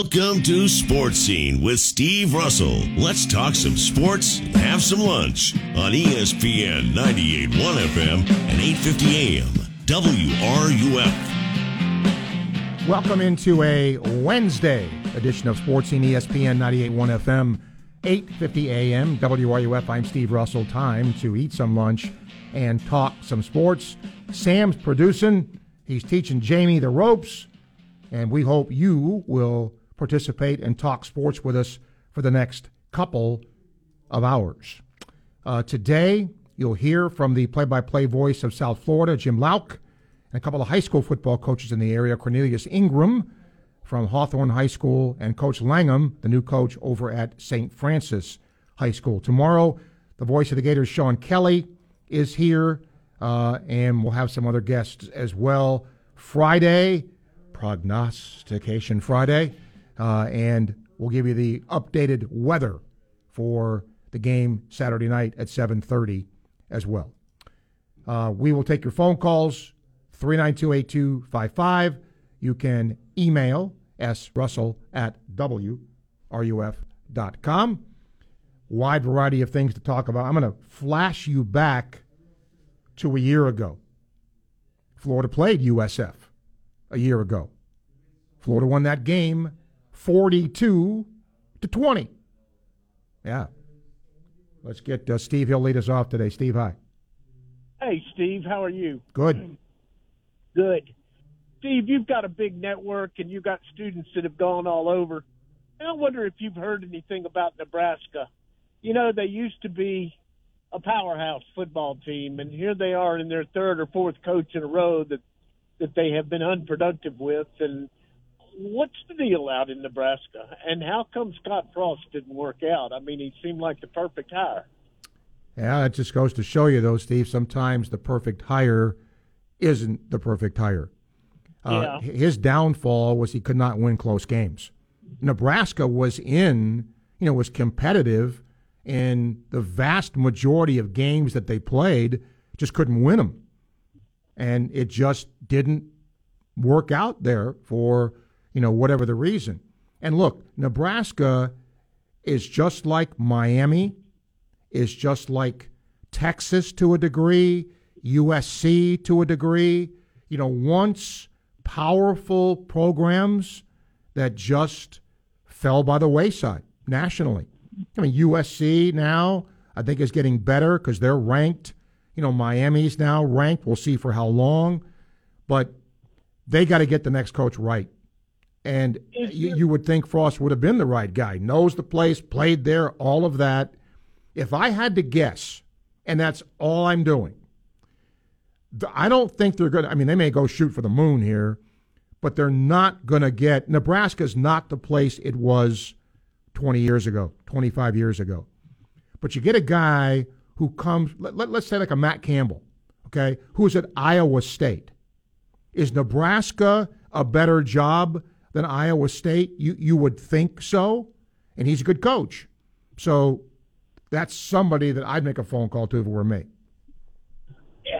Welcome to Sports Scene with Steve Russell. Let's talk some sports, and have some lunch on ESPN 98.1 FM and 8:50 AM WRUF. Welcome into a Wednesday edition of Sports Scene ESPN 98.1 FM 8:50 AM WRUF. I'm Steve Russell. Time to eat some lunch and talk some sports. Sam's producing. He's teaching Jamie the ropes, and we hope you will participate and talk sports with us for the next couple of hours. Uh, today, you'll hear from the play-by-play voice of South Florida, Jim Louk, and a couple of high school football coaches in the area, Cornelius Ingram from Hawthorne High School, and Coach Langham, the new coach over at St. Francis High School. Tomorrow, the voice of the Gators, Sean Kelley, is here, uh, and we'll have some other guests as well. Friday, Prognostication Friday, uh, and we'll give you the updated weather for the game Saturday night at 7:30 as well. Uh, we will take your phone calls 392-8255. You can email srussell at wruf.com. Wide variety of things to talk about. I'm going to flash you back to a year ago. Florida played USF a year ago. Florida won that game 42 to 20. Yeah. Let's get uh, Steve. He'll lead us off today. Steve, hi. Hey, Steve. How are you? Good. Good. Steve, you've got a big network and you've got students that have gone all over. And I wonder if you've heard anything about Nebraska. You know, they used to be a powerhouse football team, and here they are in their third or fourth coach in a row that that they have been unproductive with. And what's the deal out in Nebraska? And how come Scott Frost didn't work out? I mean, he seemed like the perfect hire. Yeah, that just goes to show you, though, Steve. Sometimes the perfect hire isn't the perfect hire. Uh, Yeah. His downfall was he could not win close games. Nebraska was in, you know, was competitive in the vast majority of games that they played, just couldn't win them. And it just didn't work out there for, you know, whatever the reason. And look, Nebraska is just like Miami, is just like Texas to a degree, USC to a degree. You know, once powerful programs that just fell by the wayside nationally. I mean, USC now, I think, is getting better because they're ranked. You know, Miami's now ranked. We'll see for how long. But they got to get the next coach right. And you, you would think Frost would have been the right guy. Knows the place, played there, all of that. If I had to guess, and that's all I'm doing, I don't think they're going to. I mean, they may go shoot for the moon here, but they're not going to get. Nebraska's not the place it was 20 years ago, 25 years ago. But you get a guy who comes, let, let, let's say like a Matt Campbell, okay, who's at Iowa State. Is Nebraska a better job than Iowa State? You, you would think so. And he's a good coach. So that's somebody that I'd make a phone call to if it were me.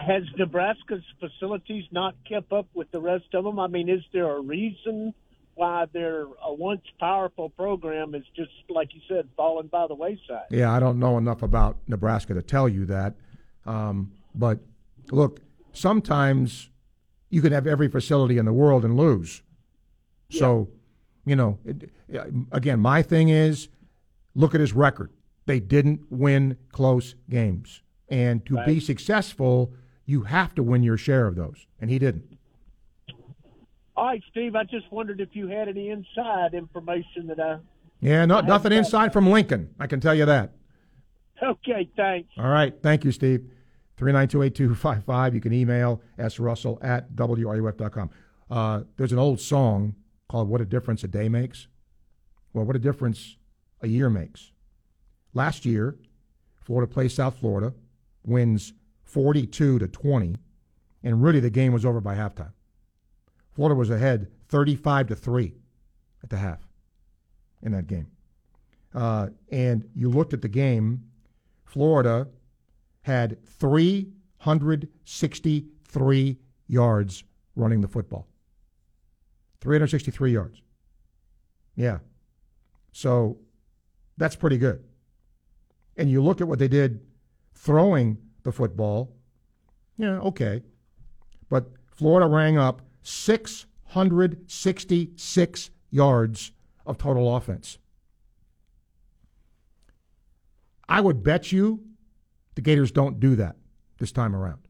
Has Nebraska's facilities not kept up with the rest of them? I mean, is there a reason why their once powerful program is just like you said falling by the wayside? Yeah, I don't know enough about Nebraska to tell you that. Um, but look, sometimes you can have every facility in the world and lose. So, you know, it, again, my thing is look at his record. They didn't win close games. And to be successful, you have to win your share of those. And he didn't. All right, Steve. I just wondered if you had any inside information that I. Yeah, no, have nothing inside from Lincoln. I can tell you that. Okay, thanks. All right. Thank you, Steve. 3928255. You can email srussell at wruf.com. Uh, there's an old song called What a Difference a Day Makes. Well, what a difference a year makes. Last year, Florida plays South Florida, wins 42 to 20, and really the game was over by halftime. Florida was ahead 35 to 3 at the half in that game. Uh, and you looked at the game, Florida had 363 yards running the football. 363 yards. Yeah. So that's pretty good. And you look at what they did throwing the football. Yeah, okay. But Florida rang up 666 yards of total offense. I would bet you the Gators don't do that this time around.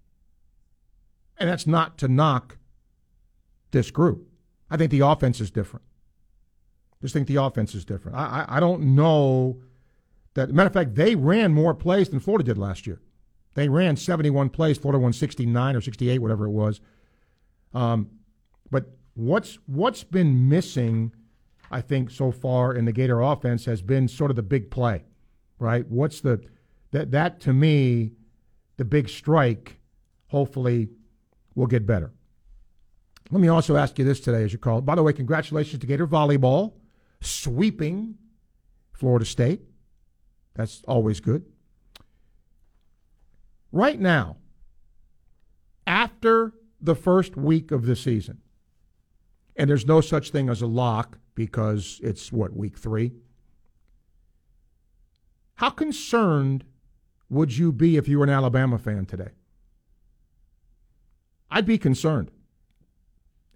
And that's not to knock this group. I think the offense is different. Just think the offense is different. I, I, I don't know that. Matter of fact, they ran more plays than Florida did last year. They ran 71 plays. Florida won 69 or 68, whatever it was. Um, but what's what's been missing, I think, so far in the Gator offense has been sort of the big play, right? What's the that that to me, the big strike, hopefully, will get better. Let me also ask you this today, as you call it. By the way, congratulations to Gator volleyball sweeping Florida State. That's always good. Right now, after the first week of the season, and there's no such thing as a lock because it's what, week three? How concerned would you be if you were an Alabama fan today? I'd be concerned.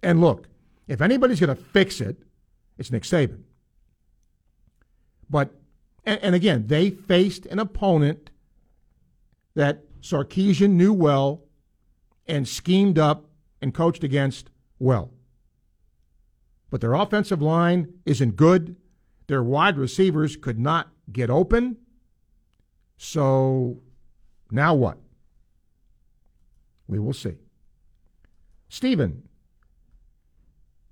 And look, if anybody's going to fix it, it's Nick Saban. But, and, and again, they faced an opponent that Sarkisian knew well and schemed up and coached against well. But their offensive line isn't good. Their wide receivers could not get open. So now what? We will see. Stephen,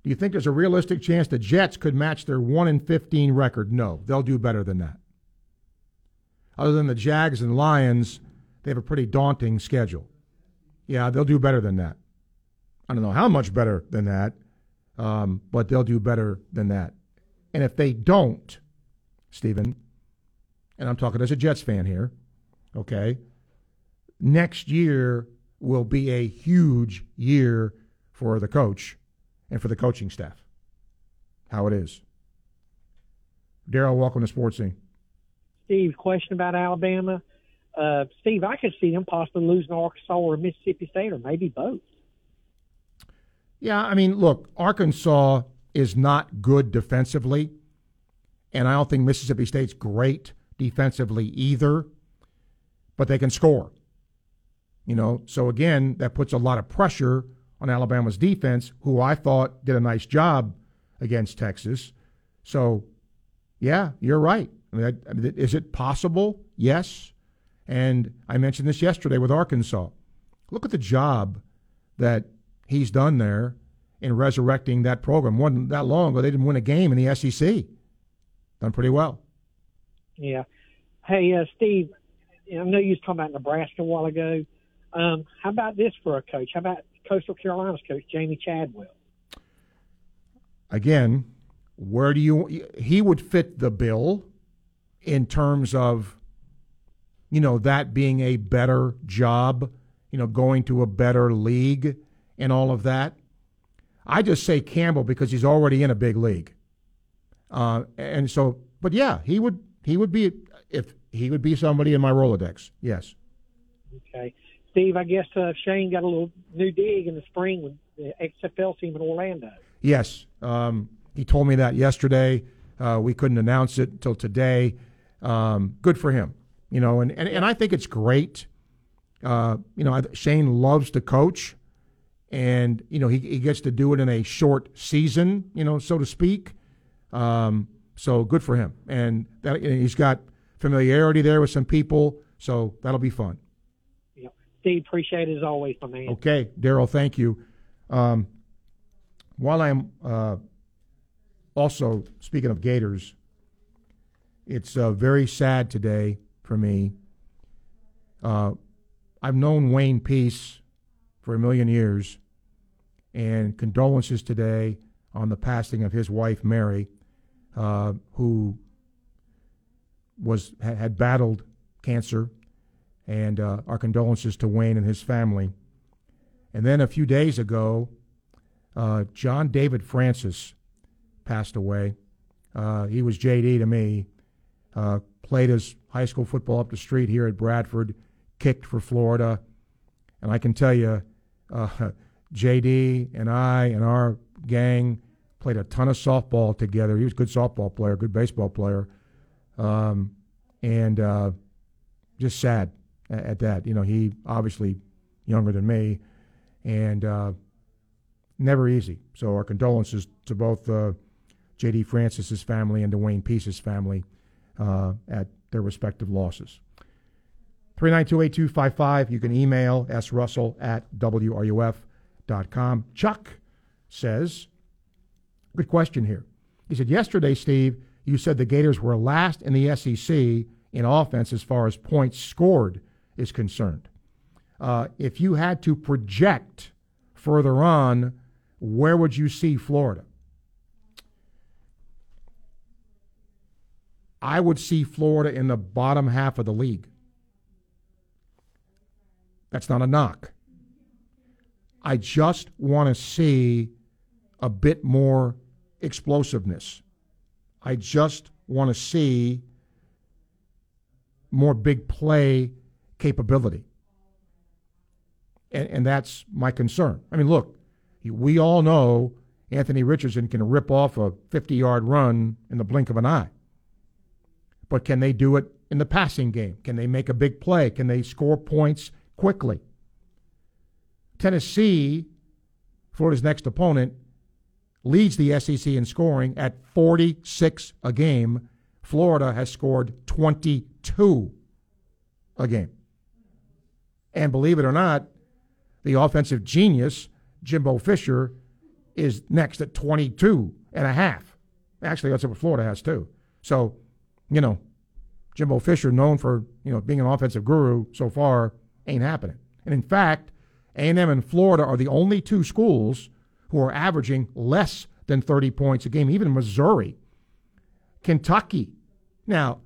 do you think there's a realistic chance the Jets could match their 1 in 15 record? No, they'll do better than that. Other than the Jags and Lions, they have a pretty daunting schedule. Yeah, they'll do better than that. I don't know how much better than that, um, but they'll do better than that. And if they don't, Stephen, and I'm talking as a Jets fan here, okay, next year will be a huge year for the coach and for the coaching staff. How it is. Daryl, welcome to Sports Scene. Steve, question about Alabama. Uh, Steve, I could see them possibly losing Arkansas or Mississippi State, or maybe both. Yeah, I mean, look, Arkansas is not good defensively, and I don't think Mississippi State's great defensively either, but they can score. You know, so again, that puts a lot of pressure on Alabama's defense, who I thought did a nice job against Texas. So, yeah, you're right. I mean, is it possible? Yes. And I mentioned this yesterday with Arkansas. Look at the job that he's done there in resurrecting that program. Wasn't that long ago they didn't win a game in the SEC. Done pretty well. Yeah. Hey, uh, Steve, I know you was talking about Nebraska a while ago. Um, how about this for a coach? How about Coastal Carolina's coach, Jamey Chadwell. Again, where do you he would fit the bill in terms of you know that being a better job, you know, going to a better league and all of that. I just say Campbell because he's already in a big league. Uh, and so but yeah, he would he would be if he would be somebody in my Rolodex. Yes. Okay. Steve, I guess uh, Shane got a little new dig in the spring with the XFL team in Orlando. Yes, um, he told me that yesterday. Uh, we couldn't announce it until today. Um, good for him, you know, and, and, and I think it's great. Uh, you know, Shane loves to coach, and you know he, he gets to do it in a short season, you know, so to speak. Um, so good for him, and that and he's got familiarity there with some people, so that'll be fun. Steve, appreciate it as always, my man. Okay, Daryl, thank you. Um, while I'm uh, also speaking of Gators, it's uh, very sad today for me. Uh, I've known Wayne Peace for a million years, and condolences today on the passing of his wife Mary, uh, who was had battled cancer and uh, our condolences to Wayne and his family. And then a few days ago, uh, John David Francis passed away. Uh, he was JD to me. Uh, played his high school football up the street here at Bradford, kicked for Florida. And I can tell you, uh, JD and I and our gang played a ton of softball together. He was a good softball player, good baseball player. Um, and uh, just sad at, at, that. You know, he obviously younger than me, and uh, never easy. So our condolences to both uh, J.D. Francis's family and Wayne Peace's family uh, at their respective losses. 3928255. You can email srussell at wruf.com. Chuck says, good question here. He said, Yesterday, Steve, you said the Gators were last in the SEC in offense as far as points scored is concerned. Uh, if you had to project further on, where would you see Florida? I would see Florida in the bottom half of the league. That's not a knock. I just want to see a bit more explosiveness. I just want to see more big play capability. And, and that's my concern. I mean, look, we all know Anthony Richardson can rip off a 50 yard run in the blink of an eye. But can they do it in the passing game? Can they make a big play? Can they score points quickly? Tennessee, Florida's next opponent, leads the SEC in scoring at 46 a game. Florida has scored 22 a game. And believe it or not, the offensive genius, Jimbo Fisher, is next at 22 and a half. Actually, that's what Florida has too. So, you know, Jimbo Fisher, known for you know being an offensive guru so far, ain't happening. And in fact, A&M and Florida are the only two schools who are averaging less than 30 points a game. Even Missouri, Kentucky. Now,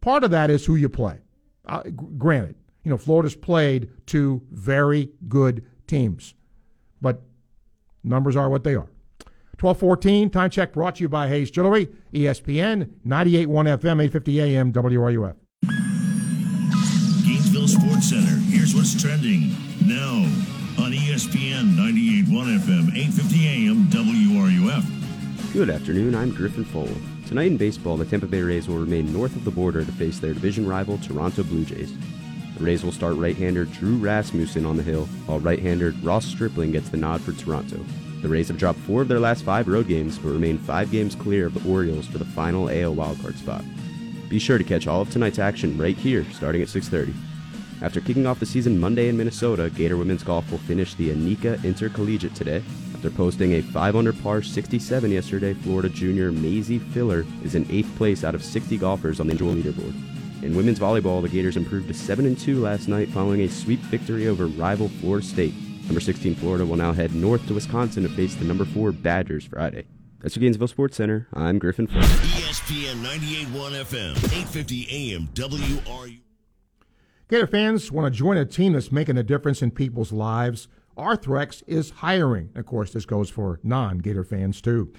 part of that is who you play. Uh, granted, you know Florida's played two very good teams, but numbers are what they are. 1214, time check brought to you by Hayes Jewelry, ESPN, 98.1 FM, 850 AM, WRUF. Gainesville Sports Center, here's what's trending now on ESPN 98.1 FM, 850 AM, WRUF. Good afternoon, I'm Griffin Fole. Tonight in baseball, the Tampa Bay Rays will remain north of the border to face their division rival, Toronto Blue Jays. Rays will start right-hander Drew Rasmussen on the hill, while right-hander Ross Stripling gets the nod for Toronto. The Rays have dropped four of their last five road games, but remain five games clear of the Orioles for the final AL wildcard spot. Be sure to catch all of tonight's action right here, starting at 6:30. After kicking off the season Monday in Minnesota, Gator women's golf will finish the Annika Intercollegiate today. After posting a 5 under par 67 yesterday, Florida junior Maisie Filler is in eighth place out of 60 golfers on the individual leaderboard. In women's volleyball, the Gators improved to 7 and 2 last night following a sweep victory over rival Florida State. Number 16 Florida will now head north to Wisconsin to face the number 4 Badgers Friday. That's your Gainesville Sports Center. I'm Griffin Ford. ESPN 98.1 FM, 850 AM, WRU. Gator fans want to join a team that's making a difference in people's lives. Arthrex is hiring. Of course, this goes for non Gator fans too.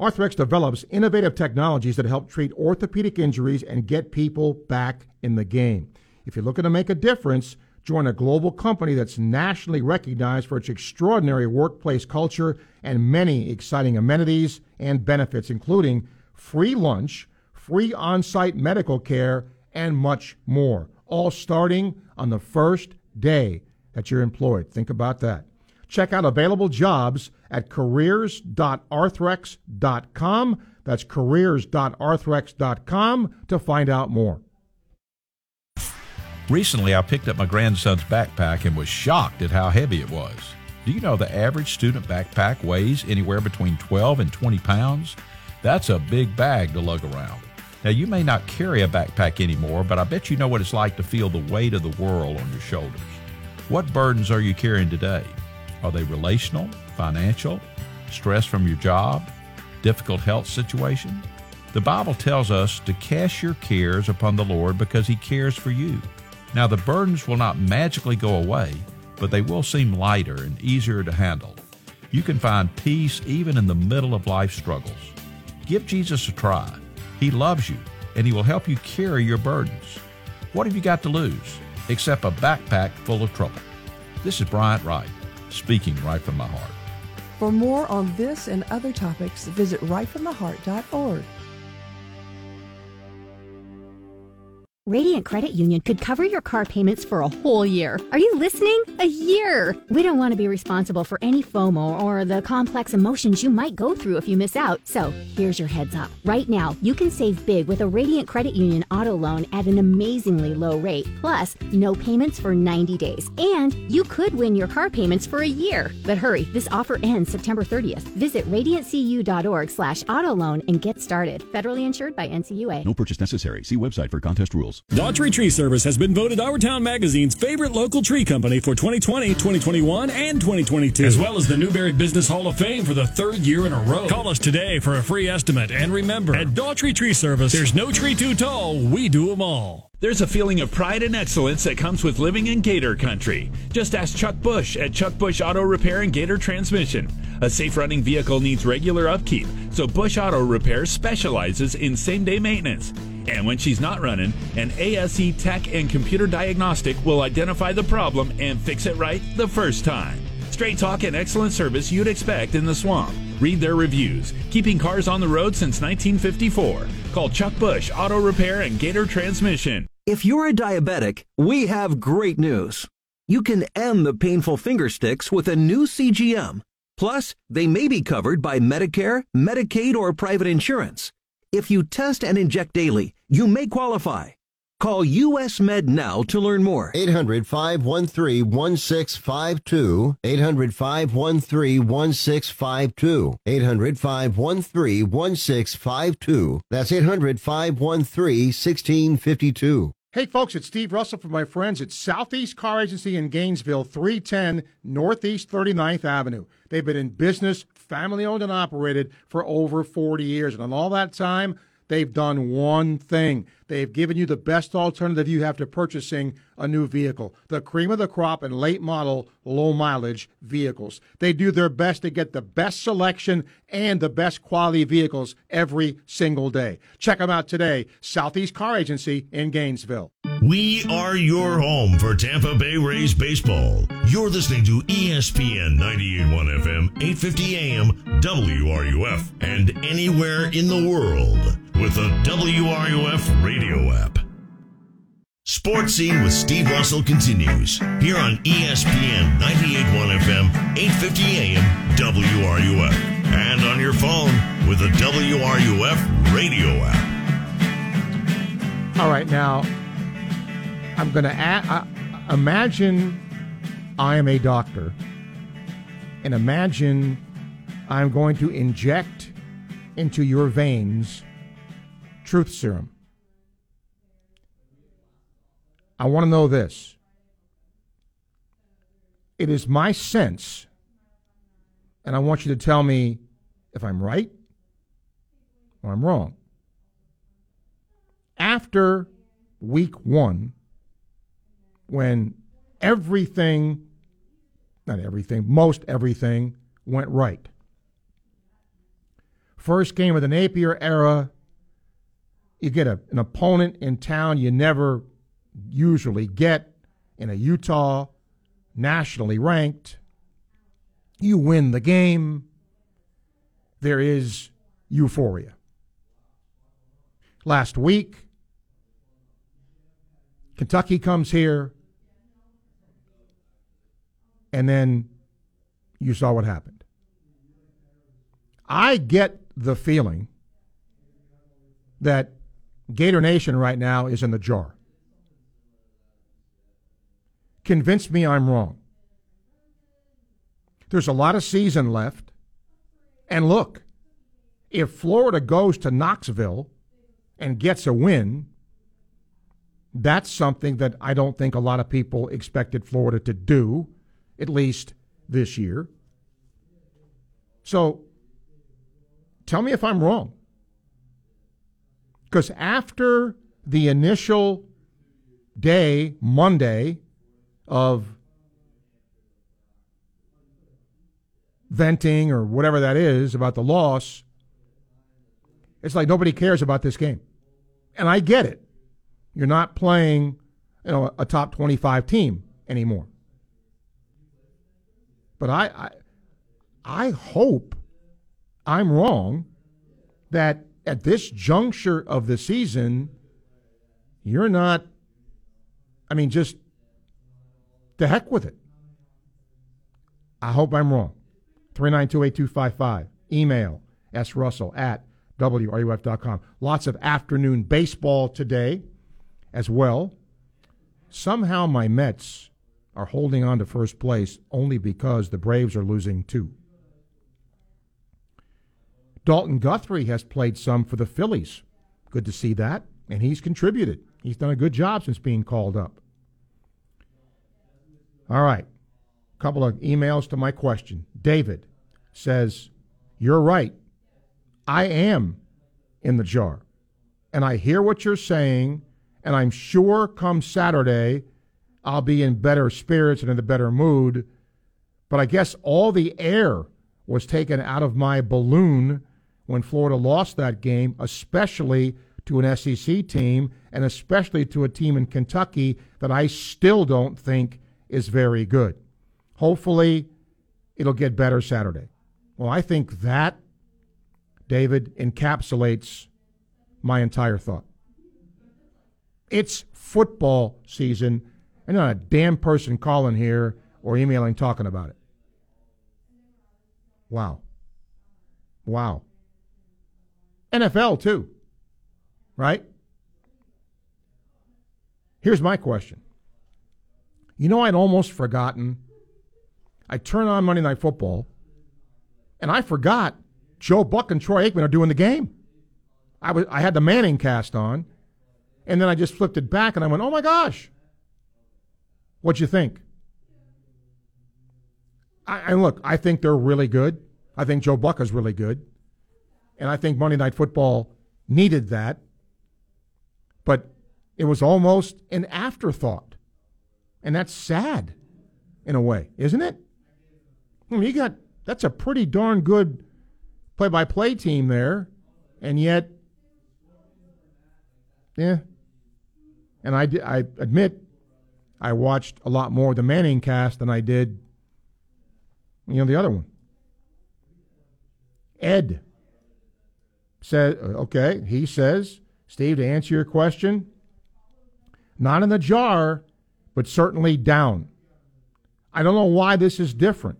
Arthrex develops innovative technologies that help treat orthopedic injuries and get people back in the game. If you're looking to make a difference, Join a global company that's nationally recognized for its extraordinary workplace culture and many exciting amenities and benefits, including free lunch, free on site medical care, and much more, all starting on the first day that you're employed. Think about that. Check out available jobs at careers.arthrex.com. That's careers.arthrex.com to find out more. Recently, I picked up my grandson's backpack and was shocked at how heavy it was. Do you know the average student backpack weighs anywhere between 12 and 20 pounds? That's a big bag to lug around. Now, you may not carry a backpack anymore, but I bet you know what it's like to feel the weight of the world on your shoulders. What burdens are you carrying today? Are they relational, financial, stress from your job, difficult health situation? The Bible tells us to cast your cares upon the Lord because He cares for you. Now, the burdens will not magically go away, but they will seem lighter and easier to handle. You can find peace even in the middle of life struggles. Give Jesus a try. He loves you, and He will help you carry your burdens. What have you got to lose except a backpack full of trouble? This is Bryant Wright, speaking right from my heart. For more on this and other topics, visit rightfromtheheart.org. Radiant Credit Union could cover your car payments for a whole year. Are you listening? A year! We don't want to be responsible for any FOMO or the complex emotions you might go through if you miss out. So, here's your heads up. Right now, you can save big with a Radiant Credit Union auto loan at an amazingly low rate, plus no payments for 90 days. And you could win your car payments for a year. But hurry, this offer ends September 30th. Visit radiantcu.org slash auto loan and get started. Federally insured by NCUA. No purchase necessary. See website for contest rules. Daughtry Tree Service has been voted Our Town Magazine's favorite local tree company for 2020, 2021, and 2022, as well as the Newberry Business Hall of Fame for the third year in a row. Call us today for a free estimate, and remember, at Daughtry Tree Service, there's no tree too tall. We do them all. There's a feeling of pride and excellence that comes with living in Gator Country. Just ask Chuck Bush at Chuck Bush Auto Repair and Gator Transmission. A safe running vehicle needs regular upkeep, so Bush Auto Repair specializes in same day maintenance. And when she's not running, an ASE tech and computer diagnostic will identify the problem and fix it right the first time. Straight talk and excellent service you'd expect in the swamp. Read their reviews. Keeping cars on the road since 1954. Call Chuck Bush Auto Repair and Gator Transmission. If you're a diabetic, we have great news. You can end the painful finger sticks with a new CGM. Plus, they may be covered by Medicare, Medicaid, or private insurance. If you test and inject daily, you may qualify. Call US Med now to learn more. 800 513 1652. 800 513 1652. 800 513 1652. That's 800 513 1652. Hey, folks, it's Steve Russell from my friends at Southeast Car Agency in Gainesville, 310 Northeast 39th Avenue. They've been in business, family owned and operated, for over 40 years. And in all that time, they've done one thing. They've given you the best alternative you have to purchasing a new vehicle the cream of the crop and late model, low mileage vehicles. They do their best to get the best selection and the best quality vehicles every single day. Check them out today, Southeast Car Agency in Gainesville. We are your home for Tampa Bay Rays baseball. You're listening to ESPN 98.1 FM, 850 AM, WRUF, and anywhere in the world with the WRUF radio app. Sports Scene with Steve Russell continues here on ESPN 98.1 FM, 850 AM, WRUF, and on your phone with the WRUF radio app. All right, now I'm going to uh, imagine I am a doctor, and imagine I'm going to inject into your veins truth serum. I want to know this. It is my sense, and I want you to tell me if I'm right or I'm wrong. After week one, when everything, not everything, most everything went right. First game of the Napier era, you get a, an opponent in town you never usually get in a Utah, nationally ranked. You win the game. There is euphoria. Last week, Kentucky comes here, and then you saw what happened. I get the feeling that Gator Nation right now is in the jar. Convince me I'm wrong. There's a lot of season left. And look, if Florida goes to Knoxville and gets a win, that's something that I don't think a lot of people expected Florida to do, at least this year. So tell me if I'm wrong. Because after the initial day, Monday, of venting or whatever that is about the loss, It's like nobody cares about this game. And I get it. You're not playing, you know, a top 25 team anymore. But I, I, I hope I'm wrong that at this juncture of the season, you're not, I mean, just the heck with it. I hope I'm wrong. 3928255. Email srussell at wruf.com. Lots of afternoon baseball today as well. Somehow my Mets are holding on to first place only because the Braves are losing two. Dalton Guthrie has played some for the Phillies. Good to see that. And he's contributed. He's done a good job since being called up. All right. A couple of emails to my question. David says, You're right. I am in the jar. And I hear what you're saying. And I'm sure come Saturday, I'll be in better spirits and in a better mood. But I guess all the air was taken out of my balloon when Florida lost that game, especially to an SEC team and especially to a team in Kentucky that I still don't think is very good. Hopefully, it'll get better Saturday. Well, I think that, David, encapsulates my entire thought. It's football season, and not a damn person calling here or emailing talking about it. Wow. Wow. NFL, too. Right? Here's my question. You know, I'd almost forgotten. I turn on Monday Night Football, and I forgot Joe Buck and Troy Aikman are doing the game. I, was, I had the Manning cast on, and then I just flipped it back, and I went, oh my gosh. What'd you think? I, and look, I think they're really good. I think Joe Buck is really good. And I think Monday Night Football needed that. But it was almost an afterthought. And that's sad in a way, isn't it? I mean, you got that's a pretty darn good play by play team there. And yet, yeah. And I, I admit, I watched a lot more of the Manning cast than I did, you know, the other one. Ed says, okay, he says, Steve, to answer your question, not in the jar, but certainly down. I don't know why this is different.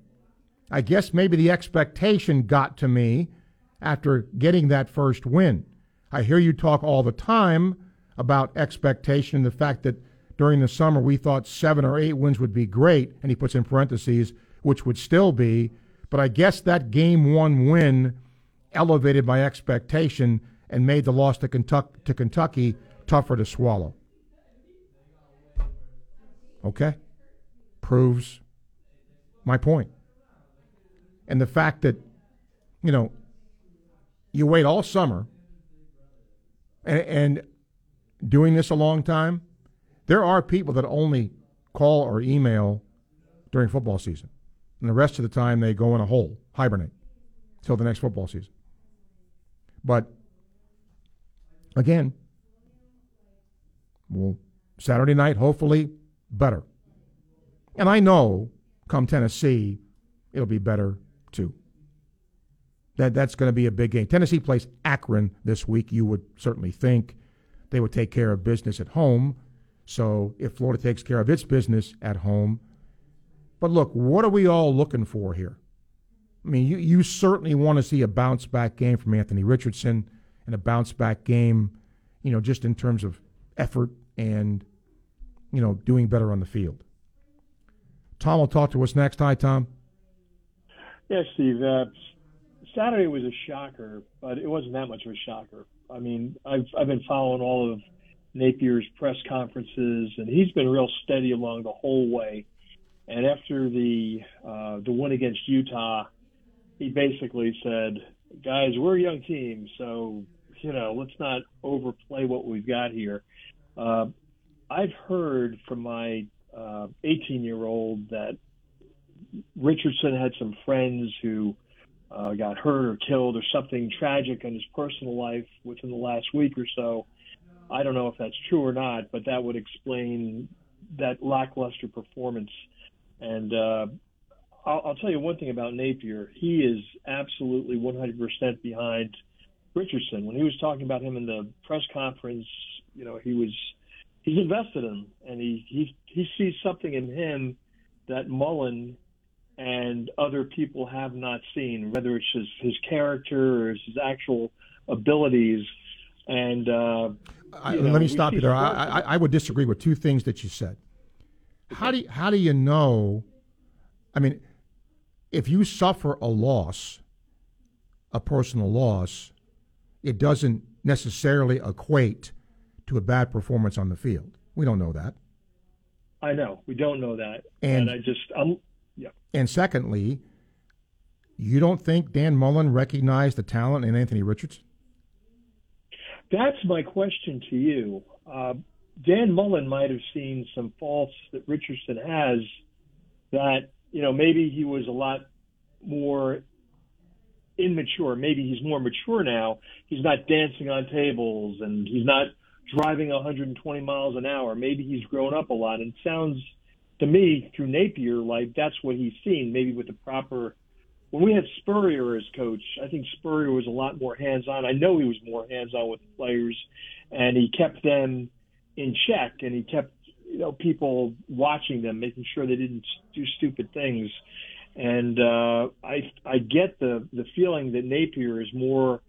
I guess maybe the expectation got to me after getting that first win. I hear you talk all the time about expectation, and the fact that during the summer we thought seven or eight wins would be great, and he puts in parentheses, which would still be. But I guess that game one win elevated my expectation and made the loss to Kentucky, to Kentucky tougher to swallow. Okay? Proves my point. And the fact that, you know, you wait all summer and, and doing this a long time, there are people that only call or email during football season. And the rest of the time they go in a hole, hibernate, till the next football season. But again, well, Saturday night, hopefully, better. And I know come Tennessee, it'll be better too. That that's going to be a big game. Tennessee plays Akron this week. You would certainly think they would take care of business at home. So if Florida takes care of its business at home, but look, what are we all looking for here? I mean, you, you certainly want to see a bounce back game from Anthony Richardson and a bounce back game, you know, just in terms of effort and, you know, doing better on the field. Tom will talk to us next. Hi, Tom. Yeah, Steve. Uh, Saturday was a shocker, but it wasn't that much of a shocker. I mean, I've I've been following all of Napier's press conferences, and he's been real steady along the whole way. And after the uh, the win against Utah, he basically said, "Guys, we're a young team, so you know, let's not overplay what we've got here." Uh, I've heard from my 18 uh, year old that Richardson had some friends who uh, got hurt or killed or something tragic in his personal life within the last week or so. I don't know if that's true or not, but that would explain that lackluster performance. And uh, I'll, I'll tell you one thing about Napier. He is absolutely 100% behind Richardson. When he was talking about him in the press conference, you know, he was he's invested in him, and he he he sees something in him that Mullen and other people have not seen, whether it's his his character or his actual abilities. And uh, I, know, let me stop you there. I, I, I would disagree with two things that you said. How do you, how do you know? I mean, if you suffer a loss, a personal loss, it doesn't necessarily equate to a bad performance on the field. We don't know that. I know we don't know that, And- and, I just I'm yeah. And secondly, you don't think Dan Mullen recognized the talent in Anthony Richardson? That's my question to you. Uh, Dan Mullen might have seen some faults that Richardson has that, you know, maybe he was a lot more immature. Maybe he's more mature now. He's not dancing on tables and he's not driving 120 miles an hour. Maybe he's grown up a lot. And it sounds to me through Napier like that's what he's seen, maybe with the proper when we had Spurrier as coach, I think Spurrier was a lot more hands on. I know he was more hands on with the players, and he kept them in check, and he kept you know people watching them, making sure they didn't do stupid things. And uh, I I get the the feeling that Napier is more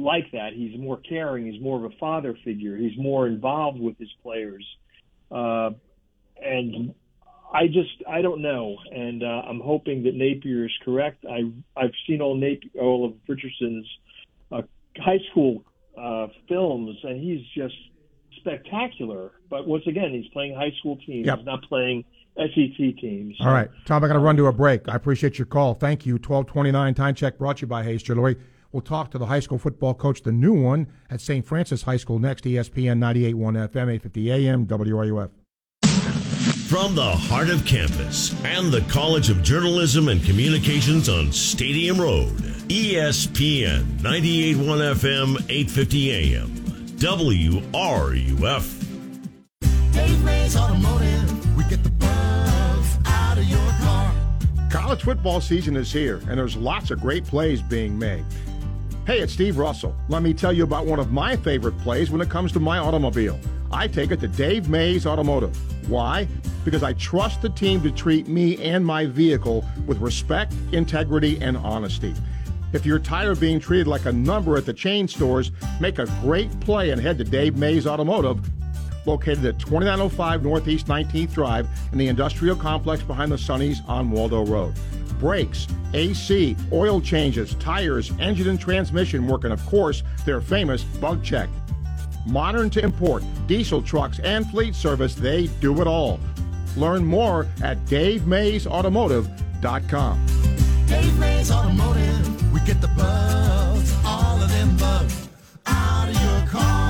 like that. He's more caring. He's more of a father figure. He's more involved with his players. Uh, and I just I don't know, and uh, I'm hoping that Napier is correct. I I've seen all Napier, all of Richardson's uh, high school uh, films, and he's just spectacular. But once again, he's playing high school teams. Yep. He's not playing SEC teams. All right, Tom, I got to run to a break. I appreciate your call. Thank you. Twelve twenty nine time check brought to you by Hayes Jewelry. We'll talk to the high school football coach, the new one at St. Francis High School next. ESPN 98.1 FM, 850 AM, WRUF. From the heart of campus and the College of Journalism and Communications on Stadium Road, ESPN 98.1 FM, 850 AM, WRUF. Dave Mays Automotive. We get the bugs out of your car. College football season is here, and there's lots of great plays being made. Hey, it's Steve Russell. Let me tell you about one of my favorite plays when it comes to my automobile. I take it to Dave Mays Automotive. Why? Because I trust the team to treat me and my vehicle with respect, integrity, and honesty. If you're tired of being treated like a number at the chain stores, make a great play and head to Dave Mays Automotive located at 2905 Northeast 19th Drive in the industrial complex behind the Sunnies on Waldo Road. Brakes, AC, oil changes, tires, engine and transmission work, and of course, their famous bug check. Modern to import, diesel trucks, and fleet service, they do it all. Learn more at DaveMaysAutomotive.com. Dave Mays Automotive. We get the bugs, all of them bugs, out of your car.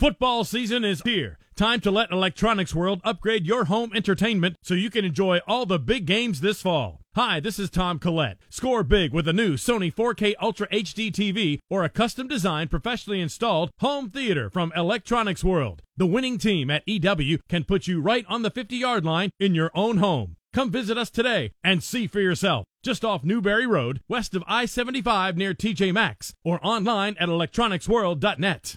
Football season is here. Time to let Electronics World upgrade your home entertainment so you can enjoy all the big games this fall. Hi, this is Tom Collette. Score big with a new Sony 4K Ultra HD TV or a custom designed, professionally installed home theater from Electronics World. The winning team at EW can put you right on the 50 yard line in your own home. Come visit us today and see for yourself. Just off Newberry Road, west of I 75 near TJ Maxx, or online at electronicsworld.net.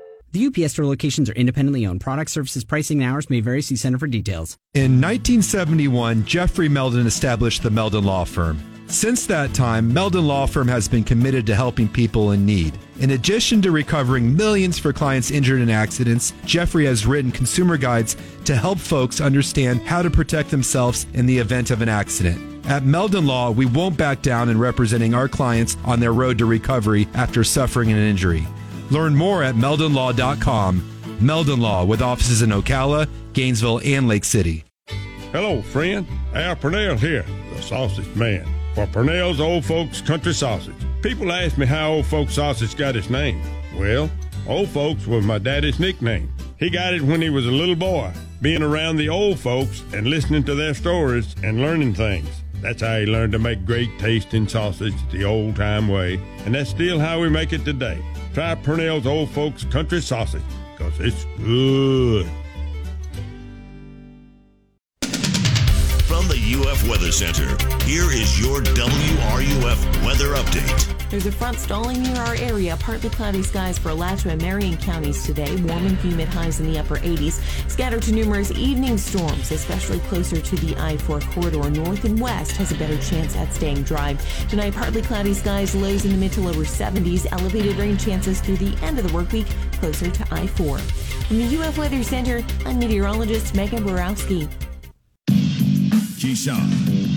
The UPS store locations are independently owned. Product services, pricing, and hours may vary. See Center for details. In 1971, Jeffrey Meldon established the Meldon Law Firm. Since that time, Meldon Law Firm has been committed to helping people in need. In addition to recovering millions for clients injured in accidents, Jeffrey has written consumer guides to help folks understand how to protect themselves in the event of an accident. At Meldon Law, we won't back down in representing our clients on their road to recovery after suffering an injury. Learn more at meldonlaw.com. Meldon Law with offices in Ocala, Gainesville, and Lake City. Hello, friend. Al Purnell here, the sausage man, for Purnell's Old Folks Country Sausage. People ask me how Old Folks Sausage got its name. Well, Old Folks was my daddy's nickname. He got it when he was a little boy, being around the old folks and listening to their stories and learning things. That's how he learned to make great tasting sausage the old time way, and that's still how we make it today. Try Purnell's Old Folks Country Sausage, because it's good. The UF Weather Center, here is your WRUF weather update. There's a front stalling near our area. Partly cloudy skies for Alachua and Marion counties today. Warm and humid highs in the upper 80s. Scattered to numerous evening storms, especially closer to the I-4 corridor. North and west has a better chance at staying dry. Tonight, partly cloudy skies, lows in the mid to lower 70s. Elevated rain chances through the end of the work week, closer to I-4. From the UF Weather Center, I'm meteorologist Megan Borowski. Keyshawn,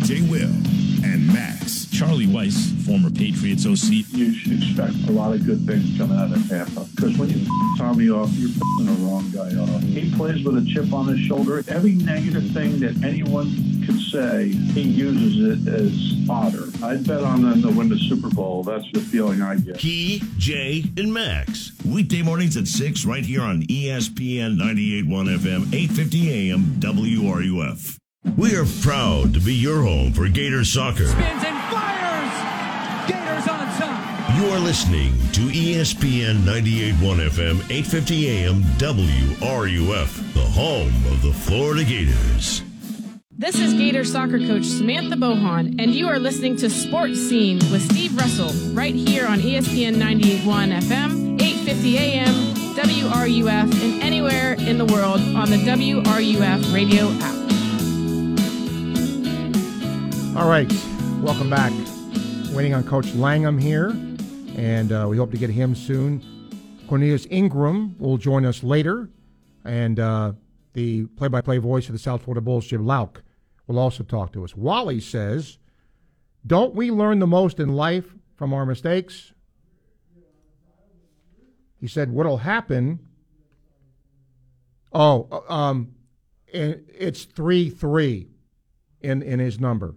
J. Will, and Max. Charlie Weis, former Patriots OC. You should expect a lot of good things coming out of Tampa. Because when you f- Tommy off, you're f***ing the wrong guy off. He plays with a chip on his shoulder. Every negative thing that anyone could say, he uses it as fodder. I'd bet on them to win the Super Bowl. That's the feeling I get. Key, Jay, and Max. Weekday mornings at 6 right here on ESPN 98.1 FM, 850 AM, WRUF. We are proud to be your home for Gator Soccer. Spins and fires! Gators on top! You are listening to ESPN 98.1 FM, 850 AM, WRUF, the home of the Florida Gators. This is Gator soccer coach Samantha Bohon, and you are listening to Sports Scene with Steve Russell right here on ESPN 98.1 FM, 850 AM, WRUF, and anywhere in the world on the WRUF radio app. All right, welcome back. Waiting on Coach Langham here, and uh, we hope to get him soon. Cornelius Ingram will join us later, and uh, the play-by-play voice of the South Florida Bulls, Jim Louk, will also talk to us. Wally says, "Don't we learn the most in life from our mistakes?" He said, "What'll happen?" Oh, uh, um, it's three three in in his number.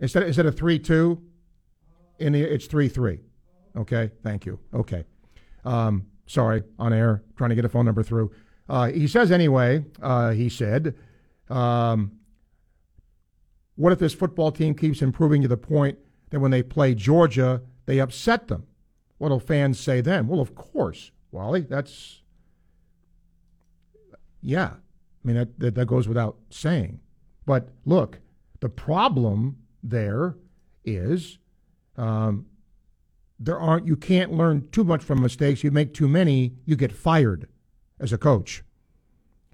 Instead instead of three two, in the it's three three. Okay, thank you. Okay, um, sorry on air trying to get a phone number through. Uh, he says anyway. Uh, he said, um, "What if this football team keeps improving to the point that when they play Georgia, they upset them? What'll fans say then?" Well, of course, Wally. That's yeah. I mean that, that that goes without saying. But look, the problem there is um, there aren't you can't learn too much from mistakes. You make too many, you get fired as a coach.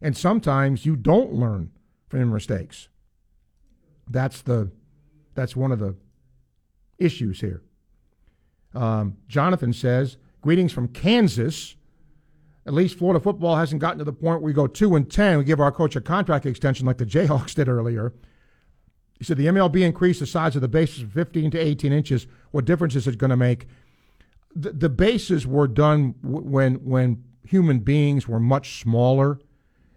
And sometimes you don't learn from your mistakes. That's the that's one of the issues here. Um, Jonathan says, "Greetings from Kansas." At least Florida football hasn't gotten to the point where we go two and ten. We give our coach a contract extension like the Jayhawks did earlier. He said the MLB increased the size of the bases from 15 to 18 inches. What difference is it going to make? The, the bases were done w- when when human beings were much smaller,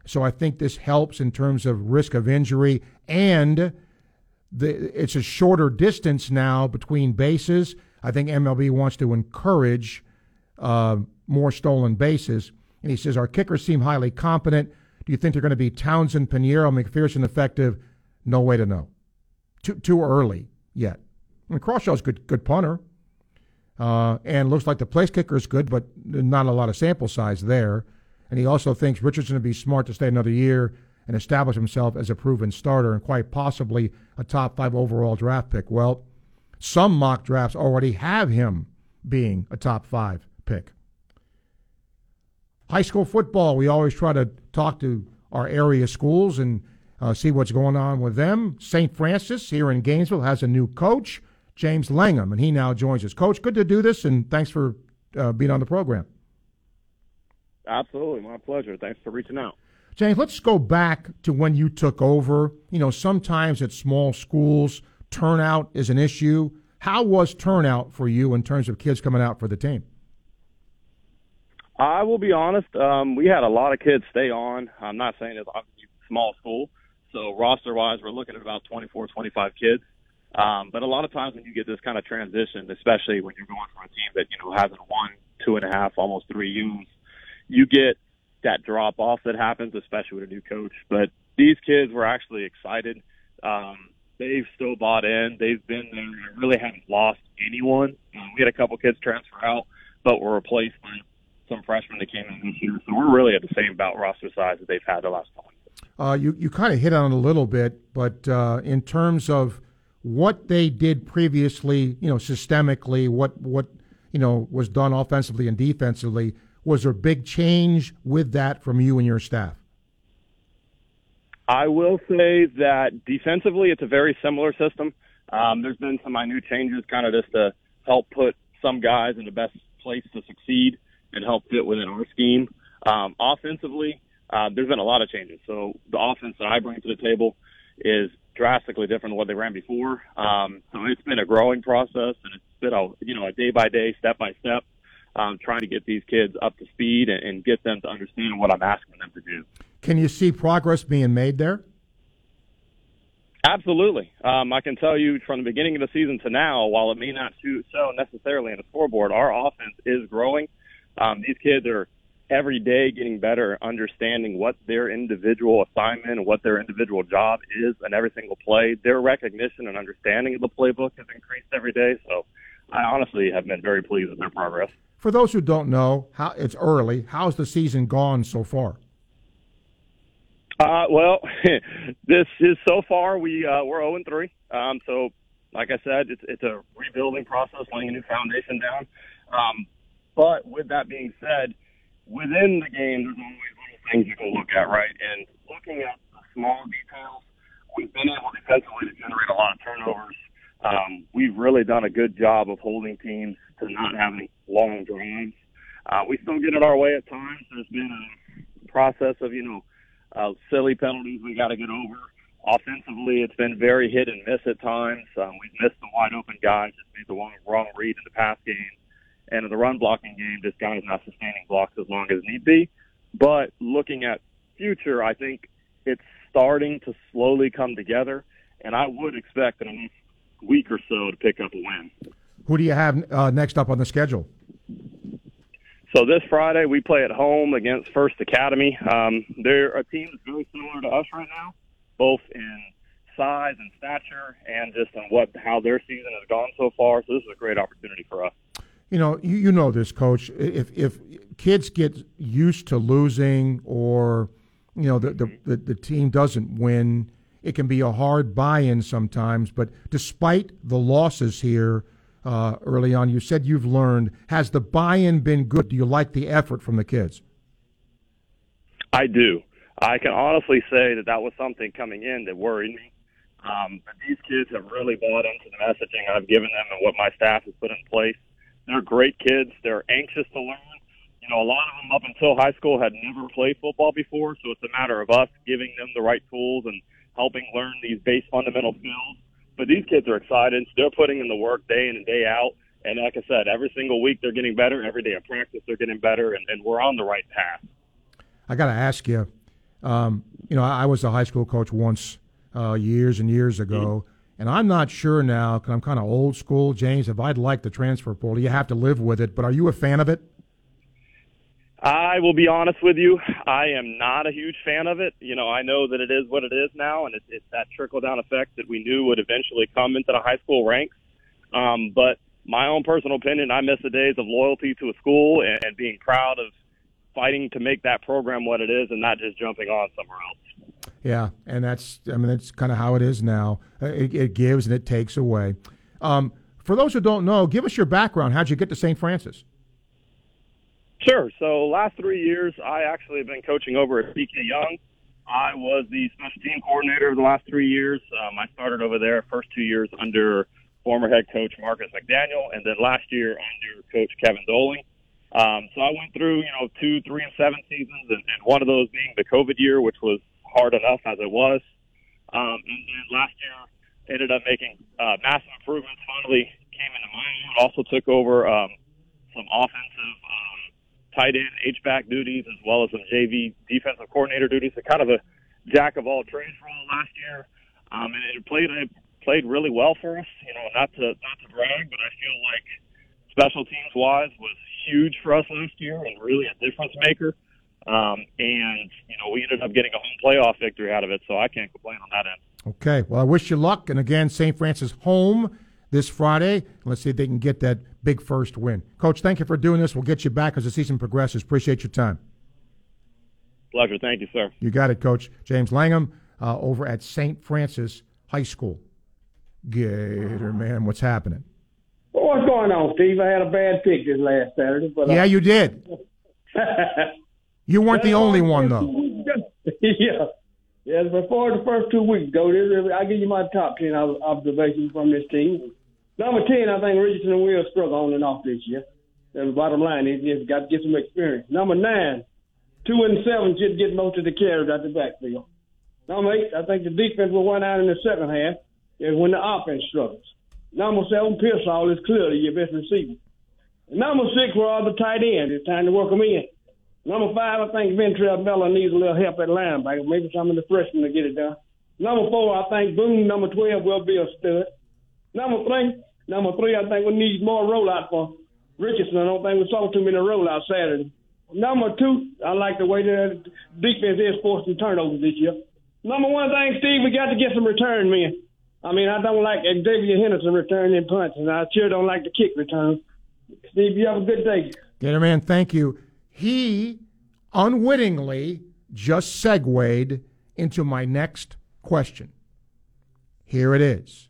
So I think this helps in terms of risk of injury and the, it's a shorter distance now between bases. I think MLB wants to encourage uh, more stolen bases. And he says, Our kickers seem highly competent. Do you think they're going to be Townsend, Pineiro, McPherson effective? No way to know. Too, too early yet. Mean, Crawshaw's good, good punter. Uh, and looks like the place kicker is good, but not a lot of sample size there. And he also thinks Richardson would be smart to stay another year and establish himself as a proven starter and quite possibly a top five overall draft pick. Well, some mock drafts already have him being a top five pick. High school football, we always try to talk to our area schools and uh, see what's going on with them. St. Francis here in Gainesville has a new coach, James Langham, and he now joins us. Coach, good to do this, and thanks for uh, being on the program. Absolutely, my pleasure. Thanks for reaching out. James, let's go back to when you took over. You know, sometimes at small schools, turnout is an issue. How was turnout for you in terms of kids coming out for the team? I will be honest. Um, we had a lot of kids stay on. I'm not saying it's obviously small school, so roster wise, we're looking at about 24, 25 kids. Um, but a lot of times when you get this kind of transition, especially when you're going from a team that you know has a one, two and a half, almost three U's, you get that drop off that happens, especially with a new coach. But these kids were actually excited. Um, they've still bought in. They've been there. I really haven't lost anyone. Um, we had a couple kids transfer out, but were replaced by some freshmen that came in this year. So we're really at the same about roster size that they've had the last couple. Uh, you you kind of hit on it a little bit, but uh, in terms of what they did previously, you know, systemically, what what you know was done offensively and defensively, was there a big change with that from you and your staff? I will say that defensively, it's a very similar system. Um, there's been some minute changes, kind of just to help put some guys in the best place to succeed and help fit within our scheme. Um, offensively, uh, there's been a lot of changes. So the offense that I bring to the table is drastically different than what they ran before. Um, so it's been a growing process, and it's been a you know a day by day, step by step, um, trying to get these kids up to speed and, and get them to understand what I'm asking them to do. Can you see progress being made there? Absolutely. Um, I can tell you from the beginning of the season to now, while it may not show necessarily in the scoreboard, our offense is growing. Um, these kids are every day getting better, understanding what their individual assignment and what their individual job is and every single play. Their recognition and understanding of the playbook has increased every day. So I honestly have been very pleased with their progress. For those who don't know, how it's early. How's the season gone so far? Uh, well, this is so far we uh, we're zero and three. Um, so, like I said, it's it's a rebuilding process, laying a new foundation down. Um, but with that being said, within the game, there's always little things you can look at, right? And looking at the small details, we've been able defensively to generate a lot of turnovers. Um, we've really done a good job of holding teams to not having long drives. Uh, we still get it our way at times. There's been a process of, you know, uh, silly penalties we got to get over. Offensively, it's been very hit and miss at times. Um, we've missed some wide open guys, just made the wrong, wrong read in the pass game. And in the run blocking game, this guy's not sustaining blocks as long as need be. But looking at future, I think it's starting to slowly come together. And I would expect in a next week or so to pick up a win. Who do you have uh, next up on the schedule? So this Friday we play at home against First Academy. Um, they're a team that's very similar to us right now, both in size and stature, and just on what how their season has gone so far. So this is a great opportunity for us. You know, you, you know this, Coach. If if kids get used to losing, or you know the the, the, the team doesn't win, it can be a hard buy-in sometimes. But despite the losses here uh, early on. You said you've learned. Has the buy-in been good? Do you like the effort from the kids? I do. I can honestly say that that was something coming in that worried me. Um, but these kids have really bought into the messaging I've given them and what my staff has put in place. They're great kids. They're anxious to learn. You know, a lot of them up until high school had never played football before, so it's a matter of us giving them the right tools and helping learn these base fundamental skills but these kids are excited. They're putting in the work day in and day out. And like I said, every single week they're getting better. Every day of practice they're getting better, and, and we're on the right path. I got to ask you, Um, you know, I, I was a high school coach once, uh, years and years ago, and I'm not sure now because I'm kind of old school, James. If I'd like the transfer portal, you have to live with it. But are you a fan of it? I will be honest with you. I am not a huge fan of it. You know, I know that it is what it is now, and it's, it's that trickle down effect that we knew would eventually come into the high school ranks. Um, but my own personal opinion, I miss the days of loyalty to a school and, and being proud of fighting to make that program what it is, and not just jumping on somewhere else. Yeah, and that's I mean that's kind of how it is now. Uh, It, it gives and it takes away. Um, for those who don't know, give us your background. How'd you get to St. Francis? Sure. So last three years, I actually have been coaching over at PK Yonge. I was the special team coordinator the last three years. Um, I started over there first two years under former head coach Marcus McDaniel, and then last year under coach Kevin Doling. Um, so I went through, you know, two, three, and seven seasons, and, and one of those being the COVID year, which was hard enough as it was. Um, and then last year ended up making uh, massive improvements. Finally came into my own. Also took over um, some offensive um, tight end H back duties as well as some JV defensive coordinator duties. So kind of a jack of all trades role last year, um, and it played it played really well for us. You know, not to not to brag, but I feel like special teams wise was huge for us last year and really a difference maker. Um, and you know, we ended up getting a home playoff victory out of it, so I can't complain on that end. Okay. Well, I wish you luck. And again, St. Francis home this Friday. Let's see if they can get that big first win. Coach, thank you for doing this. We'll get you back as the season progresses. Appreciate your time. Pleasure. Thank you, sir. You got it, Coach. James Langham uh, over at St. Francis High School. Gator, man, what's happening? Well, what's going on, Steve? I had a bad pick this last Saturday, but Yeah, uh, you did. You weren't the only one, though. yeah, yeah. Before the first two weeks go, I'll give you my top ten observations from this team. Number ten, I think Richardson Will struggle on and off this year. The bottom line is just got to get some experience. Number nine, two and seven should get most of the carries out the backfield. Number eight, I think the defense will win out in the second half is when the offense struggles. Number seven, Pearsall is clearly your best receiver. Number six were all the tight ends. It's time to work them in. Number five, I think Ventrell Miller needs a little help at linebacker. Maybe some of the freshmen to get it done. Number four, I think Boone, number 12, will be a stud. Number three, number three, I think we need more rollout for Richardson. I don't think we saw too many rollouts Saturday. Number two, I like the way the defense is forcing turnovers this year. Number one thing, Steve, we got to get some return men. I mean, I don't like Xavier Henderson returning punts, and I sure don't like the kick return. Steve, you have a good day. Gator man, thank you. He unwittingly just segued into my next question. Here it is.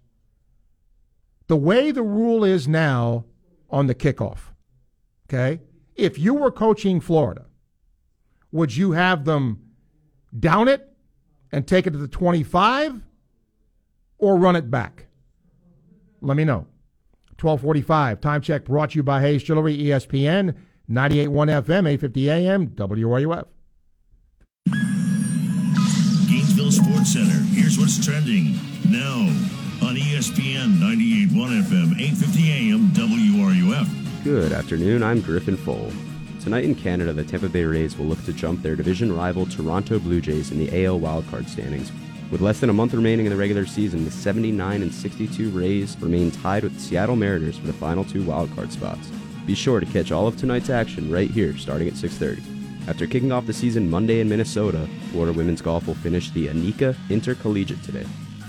The way the rule is now on the kickoff, okay? If you were coaching Florida, would you have them down it and take it to the 25 or run it back? Let me know. 1245. Time check brought to you by Hayes Jewelry, ESPN, 98.1 FM, 850 AM, WRUF. Gainesville Sports Center. Here's what's trending now on ESPN 98.1 FM, 850 AM, WRUF. Good afternoon, I'm Griffin Fole. Tonight in Canada, the Tampa Bay Rays will look to jump their division rival Toronto Blue Jays in the AL wildcard standings. With less than a month remaining in the regular season, the 79 and 62 Rays remain tied with the Seattle Mariners for the final two wildcard spots. Be sure to catch all of tonight's action right here starting at 6:30. After kicking off the season Monday in Minnesota, Florida women's golf will finish the Annika Intercollegiate today.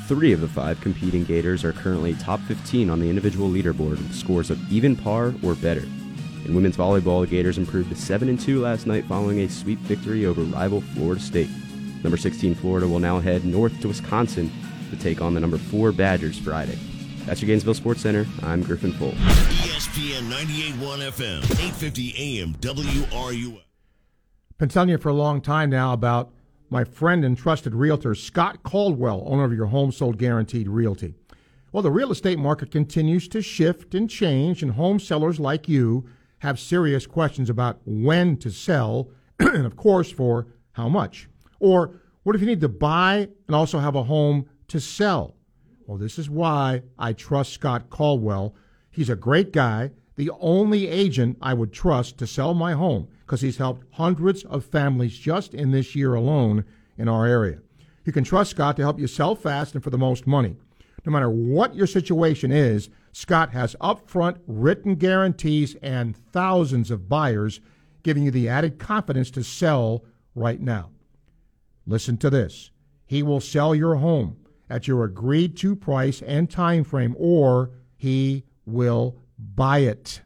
Three of the five competing Gators are currently top 15 on the individual leaderboard with scores of even par or better. In women's volleyball, Gators improved to 7 2 last night following a sweep victory over rival Florida State. Number 16 Florida will now head north to Wisconsin to take on the number 4 Badgers Friday. That's your Gainesville Sports Center. I'm Griffin Full. ESPN 98.1 FM, 850 AM, WRUF. Been telling you for a long time now about my friend and trusted realtor, Scott Caldwell, owner of your home sold guaranteed realty. Well, the real estate market continues to shift and change, and home sellers like you have serious questions about when to sell and, of course, for how much. Or what if you need to buy and also have a home to sell? Well, this is why I trust Scott Caldwell. He's a great guy, the only agent I would trust to sell my home because he's helped hundreds of families just in this year alone. in our area. You can trust Scott to help you sell fast and for the most money. No matter what your situation is, Scott has upfront written guarantees and thousands of buyers giving you the added confidence to sell right now. Listen to this. He will sell your home at your agreed to price and time frame or he will buy it.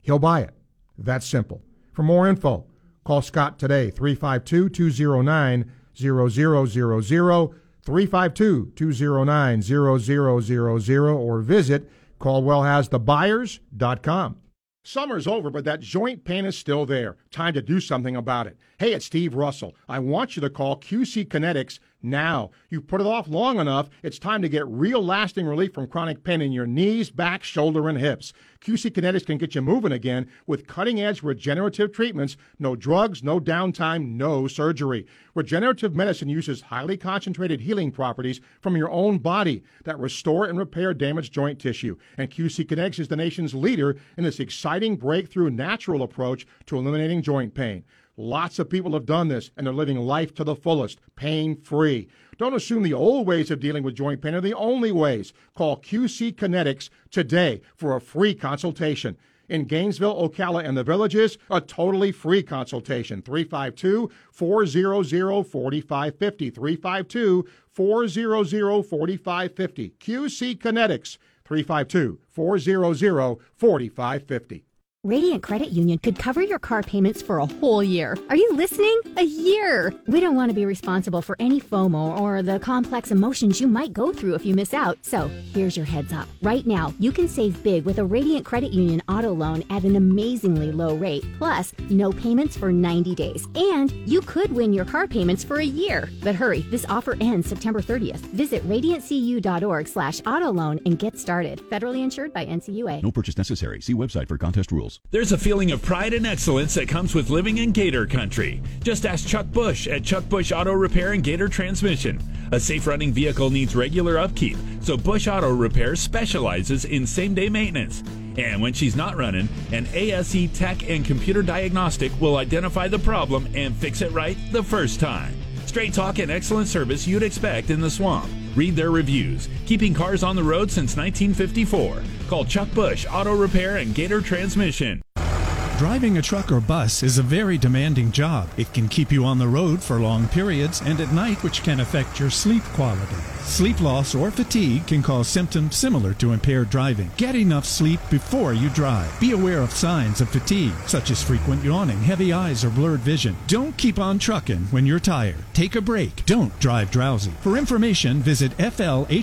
He'll buy it. That's simple. For more info, call Scott today 352 209 0000 352 209 0000 or visit caldwellhasthebuyers.com. Summer's over, but that joint pain is still there. Time to do something about it. Hey, it's Steve Russell. I want you to call QC Kinetics now. You put it off long enough, it's time to get real lasting relief from chronic pain in your knees, back, shoulder, and hips. QC Kinetics can get you moving again with cutting edge regenerative treatments, no drugs, no downtime, no surgery. Regenerative medicine uses highly concentrated healing properties from your own body that restore and repair damaged joint tissue. And QC Kinetics is the nation's leader in this exciting breakthrough natural approach to eliminating joint pain. Lots of people have done this and they're living life to the fullest, pain free. Don't assume the old ways of dealing with joint pain are the only ways. Call QC Kinetics today for a free consultation. In Gainesville, Ocala, and the villages, a totally free consultation. 352 400 4550. 352 400 4550. QC Kinetics. 352 400 4550. Radiant Credit Union could cover your car payments for a whole year. Are you listening? A year! We don't want to be responsible for any FOMO or the complex emotions you might go through if you miss out. So, here's your heads up. Right now, you can save big with a Radiant Credit Union auto loan at an amazingly low rate, plus no payments for 90 days. And you could win your car payments for a year. But hurry, this offer ends September 30th. Visit radiantcu.org slash auto loan and get started. Federally insured by NCUA. No purchase necessary. See website for contest rules. There's a feeling of pride and excellence that comes with living in Gator Country. Just ask Chuck Bush at Chuck Bush Auto Repair and Gator Transmission. A safe running vehicle needs regular upkeep, so Bush Auto Repair specializes in same day maintenance. And when she's not running, an ASE tech and computer diagnostic will identify the problem and fix it right the first time. Straight talk and excellent service you'd expect in the swamp. Read their reviews. Keeping cars on the road since 1954. Call Chuck Bush Auto Repair and Gator Transmission. Driving a truck or bus is a very demanding job. It can keep you on the road for long periods and at night, which can affect your sleep quality. Sleep loss or fatigue can cause symptoms similar to impaired driving. Get enough sleep before you drive. Be aware of signs of fatigue, such as frequent yawning, heavy eyes, or blurred vision. Don't keep on trucking when you're tired. Take a break. Don't drive drowsy. For information, visit flhsmv.gov.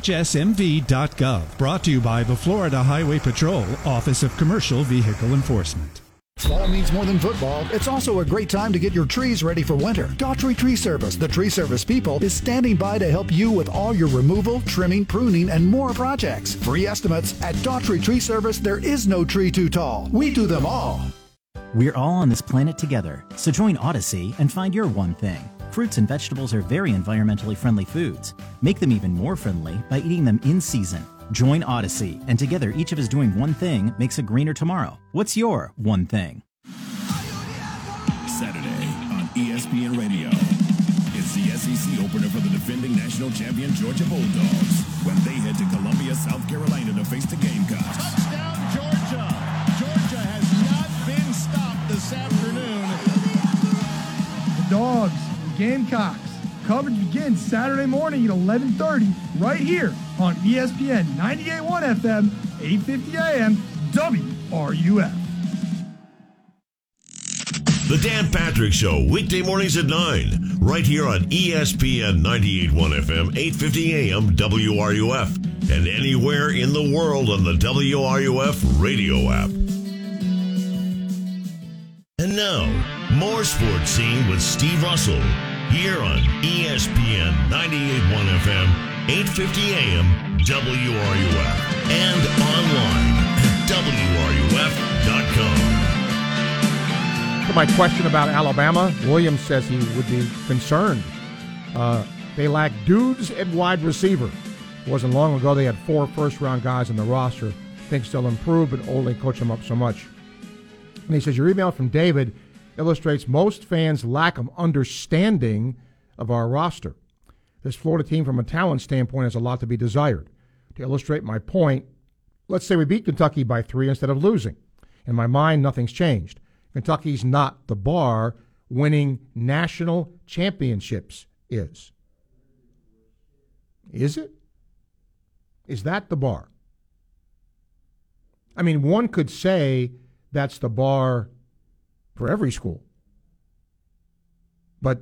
Brought to you by the Florida Highway Patrol, Office of Commercial Vehicle Enforcement. Fall means more than football. It's also a great time to get your trees ready for winter. Daughtry Tree Service, the tree service people, is standing by to help you with all your removal, trimming, pruning, and more projects. Free estimates at Daughtry Tree Service. There is no tree too tall. We do them all. We're all on this planet together, so join Odyssey and find your one thing. Fruits and vegetables are very environmentally friendly foods. Make them even more friendly by eating them in season. Join Odyssey, and together each of us doing one thing makes a greener tomorrow. What's your one thing? Saturday on ESPN Radio. It's the SEC opener for the defending national champion Georgia Bulldogs when they head to Columbia, South Carolina to face the Gamecocks. Touchdown, Georgia! Georgia has not been stopped this afternoon. The Dogs, the Gamecocks. Coverage begins Saturday morning at 11:30 right here on ESPN 98.1 FM, 8:50 AM, WRUF. The Dan Patrick Show, weekday mornings at 9, right here on ESPN 98.1 FM, 850 AM, WRUF, and anywhere in the world on the WRUF radio app. And now, more sports scene with Steve Russell, here on ESPN 98.1 FM, 850 AM, WRUF, and online at WRUF.com. To my question about Alabama, Williams says he would be concerned. Uh, they lack dudes at wide receiver. It wasn't long ago they had four first round guys on the roster. Thinks they'll improve, but only coach them up so much. And he says, Your email from David illustrates most fans' lack of understanding of our roster. This Florida team, from a talent standpoint, has a lot to be desired. To illustrate my point, let's say we beat Kentucky by three instead of losing. In my mind, nothing's changed. Kentucky's not the bar. Winning national championships is. Is it? Is that the bar? I mean, one could say that's the bar for every school. But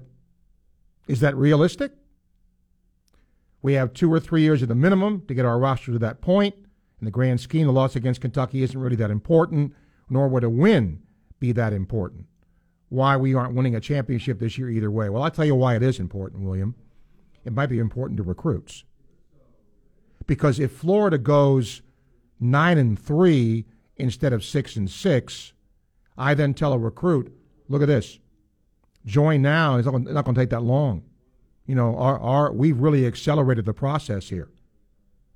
is that realistic? We have two or three years at the minimum to get our roster to that point. In the grand scheme, the loss against Kentucky isn't really that important, nor would a win be that important. Why we aren't winning a championship this year either way? Well, I'll tell you why it is important, William. It might be important to recruits. Because if Florida goes nine and three instead of six and six, I then tell a recruit, look at this. Join now. It's not going to take that long. You know, our, our, we've really accelerated the process here,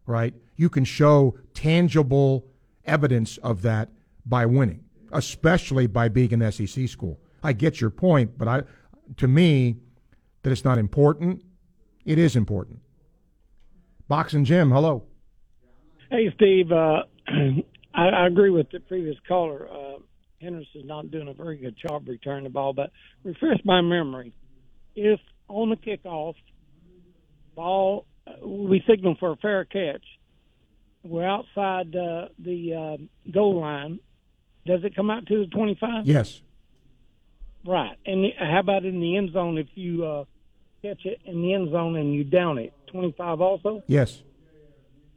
right? You can show tangible evidence of that by winning, especially by being an SEC school. I get your point, but I, to me, that it's not important. It is important. Boxing Jim, hello. Hey, Steve. Uh, I, I, agree with the previous caller. Uh, Henderson's not doing a very good job returning the ball, but refresh my memory. If on the kickoff, ball, we signal for a fair catch, we're outside uh, the uh, goal line, does it come out to the 25? Yes. Right. And how about in the end zone if you uh, catch it in the end zone and you down it? 25 also? Yes.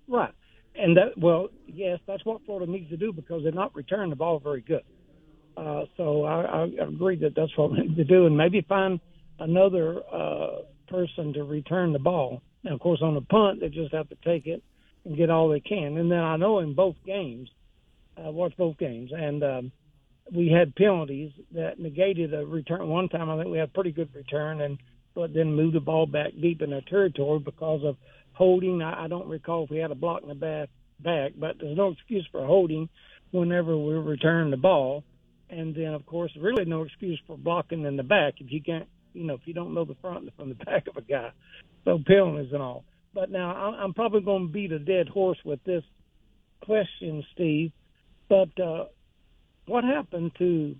Right. And that, well, yes, that's what Florida needs to do because they're not returning the ball very good. Uh, so I, I agree that that's what we need to do, and maybe find another uh, person to return the ball. And of course, on the punt, they just have to take it and get all they can. And then I know in both games, I watched both games, and um, we had penalties that negated a return. One time, I think we had a pretty good return, and but then moved the ball back deep in their territory because of holding. I, I don't recall if we had a block in the back, back, but there's no excuse for holding whenever we return the ball. And then, of course, really no excuse for blocking in the back if you can't, you know, if you don't know the front from the back of a guy. So penalties and all. But now I'm probably going to beat a dead horse with this question, Steve. But uh, what happened to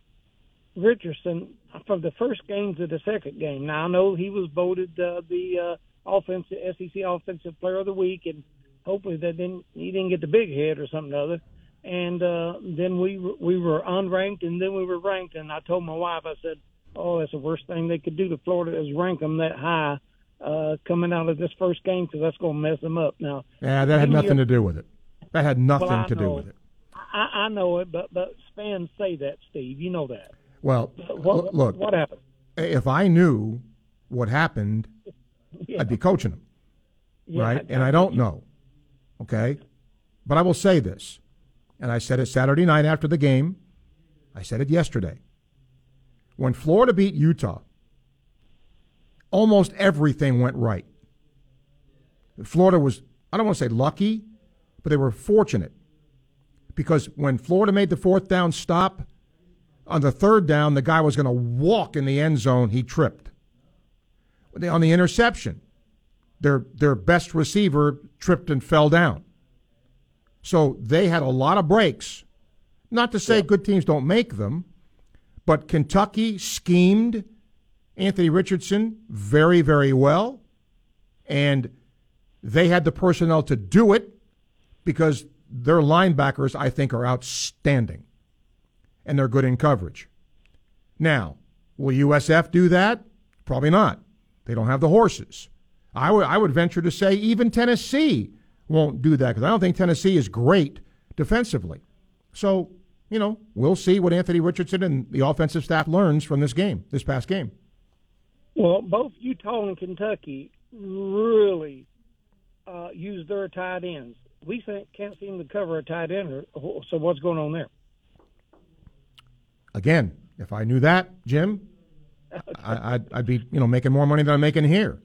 Richardson from the first game to the second game? Now I know he was voted uh, the uh, offensive SEC Offensive Player of the Week, and hopefully that didn't he didn't get the big head or something other and uh, then we we were unranked, and then we were ranked. And I told my wife, I said, "Oh, that's the worst thing they could do to Florida is rank them that high uh, coming out of this first game because that's going to mess them up." Now, yeah, that had nothing to do with it. That had nothing well, to know, do with it. I, I know it, but but fans say that, Steve. You know that. Well, what, look, what happened? If I knew what happened, Yeah. I'd be coaching them, Yeah, right? I- and I don't know. Okay, but I will say this and I said it Saturday night after the game. I said it yesterday. When Florida beat Utah, almost everything went right. Florida was, I don't want to say lucky, but they were fortunate. Because when Florida made the fourth down stop, on the third down, the guy was going to walk in the end zone. He tripped. On the interception, their, their best receiver tripped and fell down. So they had a lot of breaks. Not to say good teams don't make them, but Kentucky schemed Anthony Richardson very, very well. And they had the personnel to do it because their linebackers, I think, are outstanding. And they're good in coverage. Now, will USF do that? Probably not. They don't have the horses. I would, I would venture to say even Tennessee won't do that because I don't think Tennessee is great defensively. So, you know, we'll see what Anthony Richardson and the offensive staff learns from this game, this past game. Well, both Utah and Kentucky really uh, use their tight ends. We think, can't seem to cover a tight end. So what's going on there? Again, if I knew that, Jim, I, I'd, I'd be you know making more money than I'm making here.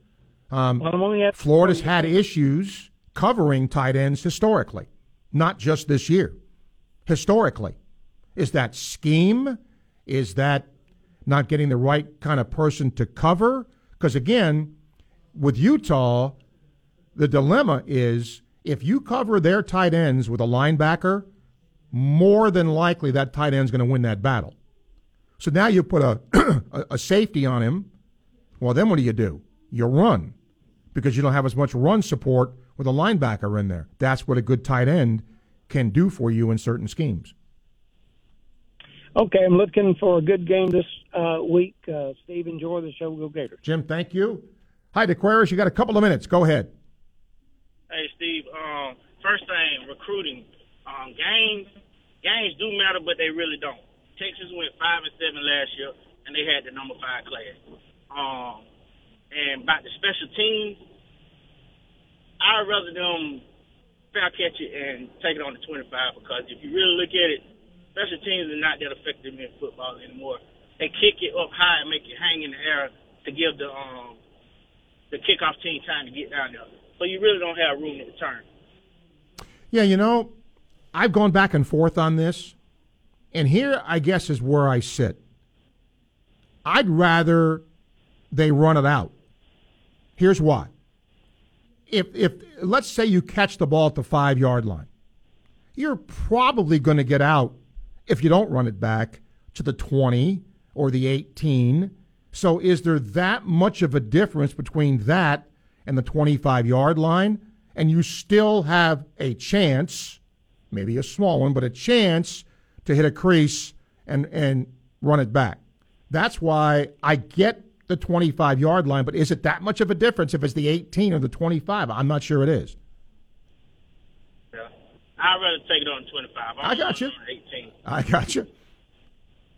Um, Well, I'm only at- Florida's had issues covering tight ends historically, not just this year. Historically, is that scheme? Is that not getting the right kind of person to cover? Because again, with Utah, the dilemma is if you cover their tight ends with a linebacker, more than likely that tight end's going to win that battle. So now you put a, a, a safety on him. Well, then what do you do? You run because you don't have as much run support with a linebacker in there. That's what a good tight end can do for you in certain schemes. Okay, I'm looking for a good game this uh, week. Uh, Steve, enjoy the show. Go Gators. Jim, thank you. Hi, DeQuaris. You got a couple of minutes. Go ahead. Hey, Steve. Um, first thing, recruiting. Um, games, games do matter, but they really don't. Texas went five and seven last year, and they had the number five class. Um, and about the special teams, I'd rather them fair catch it and take it on the 25 because if you really look at it, special teams are not that effective in football anymore. They kick it up high and make it hang in the air to give the um the kickoff team time to get down there. So you really don't have room to turn. Yeah, you know, I've gone back and forth on this, and here I guess is where I sit. I'd rather they run it out. Here's why. If if let's say you catch the ball at the five yard line, you're probably going to get out if you don't run it back to the 20 or the 18. So is there that much of a difference between that and the 25 yard line? And you still have a chance, maybe a small one, but a chance to hit a crease and, and run it back. That's why I get the 25 yard line, but is it that much of a difference if it's the 18 or the 25? I'm not sure it is. I'd rather take it on 25. I'm I got you. 18. I got you.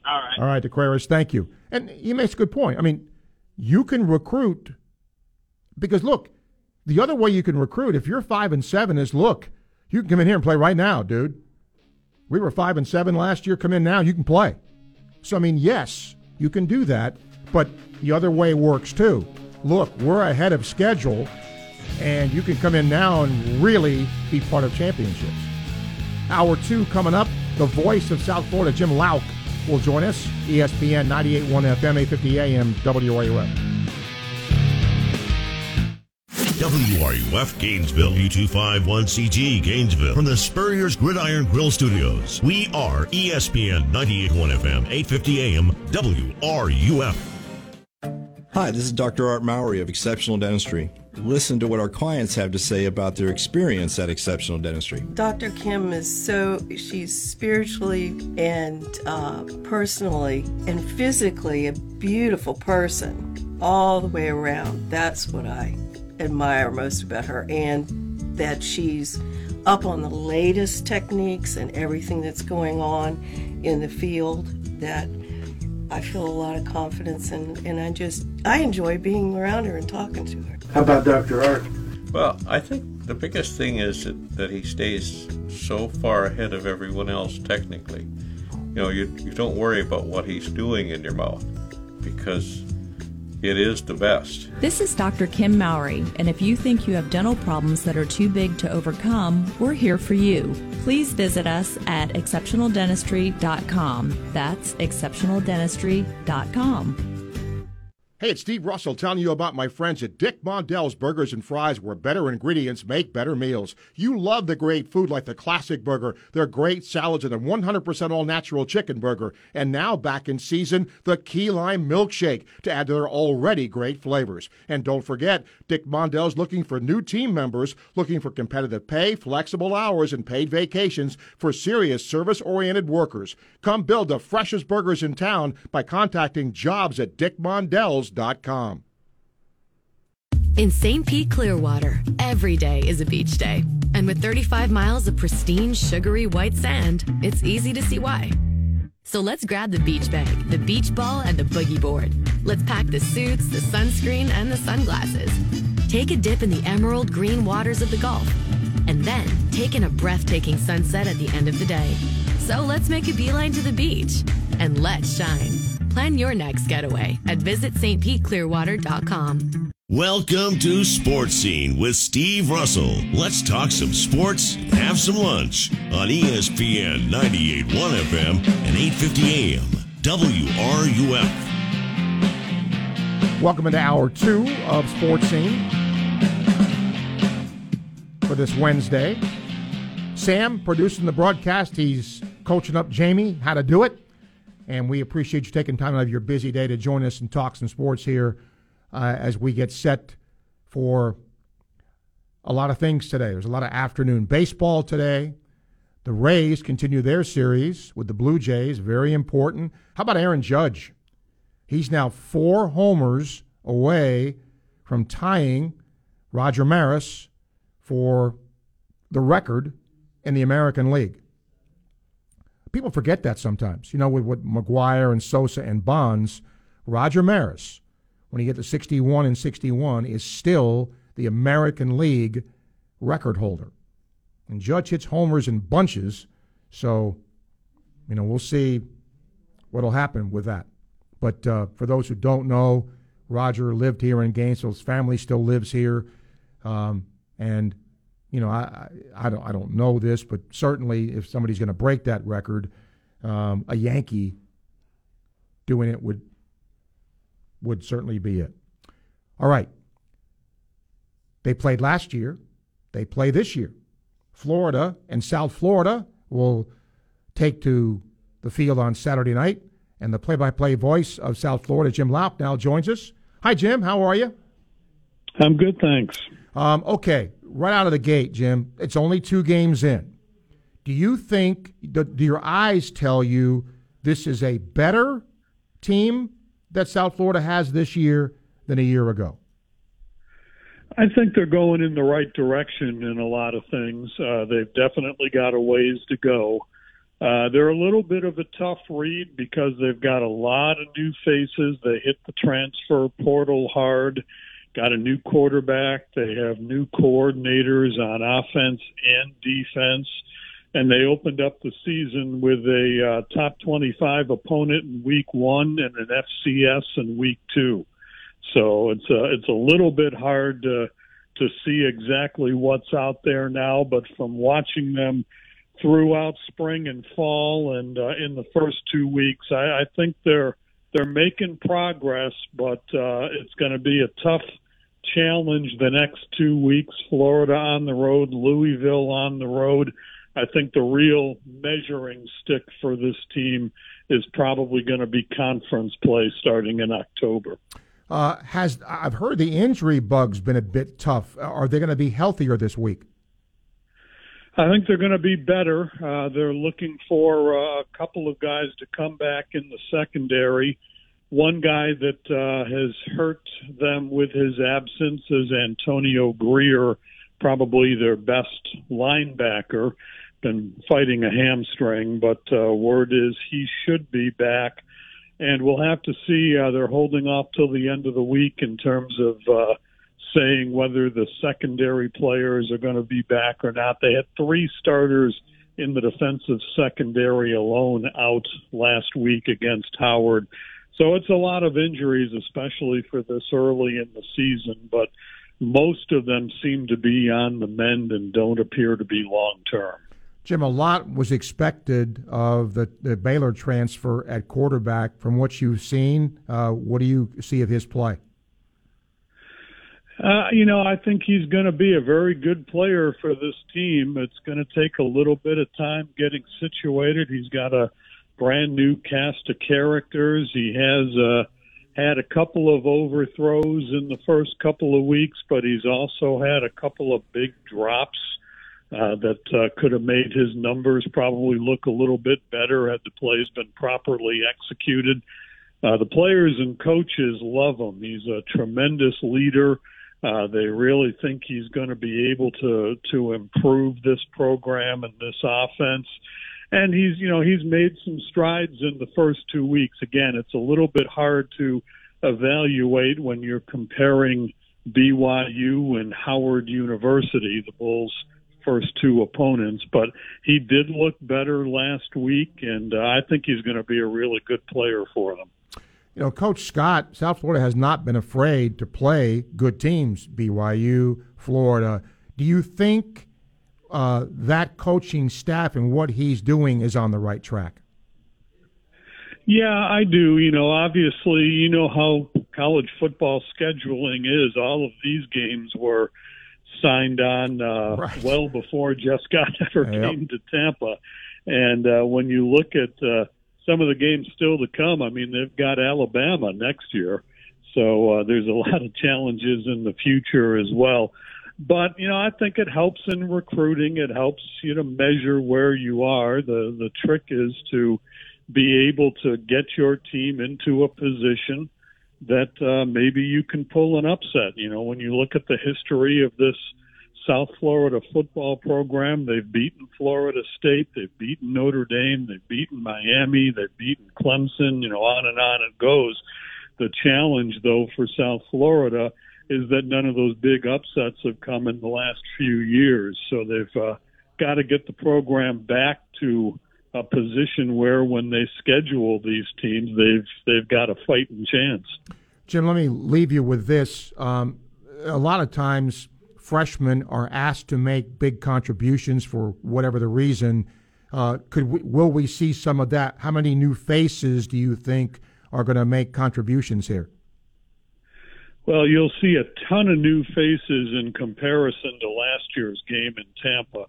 All right. All right, Aquarius, thank you. And he makes a good point. I mean, you can recruit because look, the other way you can recruit if you're five and seven is look, you can come in here and play right now, dude. We were five and seven last year. Come in now, you can play. So I mean, yes, you can do that, but the other way works too. Look, we're ahead of schedule, and you can come in now and really be part of championships. Hour two coming up. The voice of South Florida, Jim Louk, will join us. ESPN 98.1 FM, 850 AM, WRUF. WRUF Gainesville, U251CG Gainesville, from the Spurrier's Gridiron Grill Studios. We are ESPN 98.1 FM, 850 AM, WRUF. Hi, this is Dr. Art Mowry of Exceptional Dentistry. Listen to what our clients have to say about their experience at Exceptional Dentistry. Dr. Kim is so, she's spiritually and uh, personally and physically a beautiful person all the way around. That's what I admire most about her, and that she's up on the latest techniques and everything that's going on in the field. That I feel a lot of confidence in, and I just I enjoy being around her and talking to her. How about Dr. Art? Well, I think the biggest thing is that, that he stays so far ahead of everyone else technically. You know, you, you don't worry about what he's doing in your mouth because it is the best. This is Dr. Kim Mowry, and if you think you have dental problems that are too big to overcome, we're here for you. Please visit us at exceptionaldentistry.com. That's exceptionaldentistry.com. Hey, it's Steve Russell telling you about my friends at Dick Mondell's Burgers and Fries, where better ingredients make better meals. You love the great food like the classic burger, their great salads, and their 100% all natural chicken burger. And now back in season, the key lime milkshake to add to their already great flavors. And don't forget, Dick Mondell's looking for new team members, looking for competitive pay, flexible hours, and paid vacations for serious service oriented workers. Come build the freshest burgers in town by contacting jobs at In St. Pete Clearwater, every day is a beach day. And with 35 miles of pristine, sugary white sand, it's easy to see why. So let's grab the beach bag, the beach ball, and the boogie board. Let's pack the suits, the sunscreen, and the sunglasses. Take a dip in the emerald green waters of the Gulf. And then take in a breathtaking sunset at the end of the day. So let's make a beeline to the beach and let's shine. Plan your next getaway at visitstpeteclearwater.com. Welcome to Sports Scene with Steve Russell. Let's talk some sports, and have some lunch on ESPN 98.1 FM and 8:50 AM. WRUF. Welcome into hour two of Sports Scene for this Wednesday. Sam producing the broadcast. He's coaching up Jamie how to do it. And we appreciate you taking time out of your busy day to join us and talk some sports here uh, as we get set for a lot of things today. There's a lot of afternoon baseball today. The Rays continue their series with the Blue Jays, very important. How about Aaron Judge? He's now four homers away from tying Roger Maris for the record in the American League. People forget that sometimes. You know, with, with McGwire and Sosa and Bonds, Roger Maris, when he get to 61 and 61, is still the American League record holder. And Judge hits homers in bunches, so, you know, we'll see what'll happen with that. But uh, for those who don't know, Roger lived here in Gainesville. His family still lives here, um, and you know, I, I, I don't I don't know this, but certainly if somebody's going to break that record, um, a Yankee doing it would would certainly be it. All right. They played last year. They play this year. Florida and South Florida will take to the field on Saturday night. And the play-by-play voice of South Florida, Jim Louk, now joins us. Hi, Jim. How are you? I'm good, thanks. Um, okay, right out of the gate, Jim. It's only two games in. Do you think? Do, do your eyes tell you this is a better team that South Florida has this year than a year ago? I think they're going in the right direction in a lot of things. Uh, they've definitely got a ways to go. Uh, they're a little bit of a tough read because they've got a lot of new faces. They hit the transfer portal hard, got a new quarterback. They have new coordinators on offense and defense. And they opened up the season with a uh, top 25 opponent in week one and an FCS in week two. So it's a, it's a little bit hard to, to see exactly what's out there now, but from watching them throughout spring and fall and uh, in the first two weeks. I, I think they're they're making progress, but uh, it's going to be a tough challenge the next two weeks. Florida on the road, Louisville on the road. I think the real measuring stick for this team is probably going to be conference play starting in October. Uh, has I've heard the injury bug's been a bit tough. Are they going to be healthier this week? I think they're going to be better. Uh, they're looking for uh, a couple of guys to come back in the secondary. One guy that uh, has hurt them with his absence is Antonio Grier, probably their best linebacker. Been fighting a hamstring, but uh, word is he should be back. And we'll have to see. Uh, they're holding off till the end of the week in terms of uh, saying whether the secondary players are going to be back or not. They had three starters in the defensive secondary alone out last week against Howard. So it's a lot of injuries, especially for this early in the season, but most of them seem to be on the mend and don't appear to be long term. Jim, a lot was expected of the, the Baylor transfer at quarterback. From what you've seen, uh, what do you see of his play? Uh, you know, I think he's going to be a very good player for this team. It's going to take a little bit of time getting situated. He's got a brand new cast of characters. He has uh, had a couple of overthrows in the first couple of weeks, but he's also had a couple of big drops uh, that uh, could have made his numbers probably look a little bit better had the plays been properly executed. Uh, the players and coaches love him. He's a tremendous leader. Uh, they really think he's going to be able to to improve this program and this offense. And he's you know he's made some strides in the first two weeks. Again, it's a little bit hard to evaluate when you're comparing BYU and Howard University, the Bulls' first two opponents. But he did look better last week, and uh, I think he's going to be a really good player for them you know, Coach Scott, South Florida has not been afraid to play good teams, BYU, Florida. Do you think uh, that coaching staff and what he's doing is on the right track? Yeah, I do. You know, obviously, you know how college football scheduling is. All of these games were signed on uh, Right. well before Jeff Scott ever Yep. came to Tampa. And uh, when you look at uh, some of the games still to come, I mean, they've got Alabama next year. So uh, there's a lot of challenges in the future as well. But you know, I think it helps in recruiting. It helps you to measure where you are. The the trick is to be able to get your team into a position that uh, maybe you can pull an upset. You know, when you look at the history of this South Florida football program, they've beaten Florida State, they've beaten Notre Dame, they've beaten Miami, they've beaten Clemson. You know, on and on it goes. The challenge, though, for South Florida is that none of those big upsets have come in the last few years. So they've uh, got to get the program back to a position where, when they schedule these teams, they've they've got a fighting chance. Jim, let me leave you with this. Um, a lot of times, freshmen are asked to make big contributions for whatever the reason. Uh, could we, will we see some of that? How many new faces do you think are going to make contributions here? Well, you'll see a ton of new faces in comparison to last year's game in Tampa.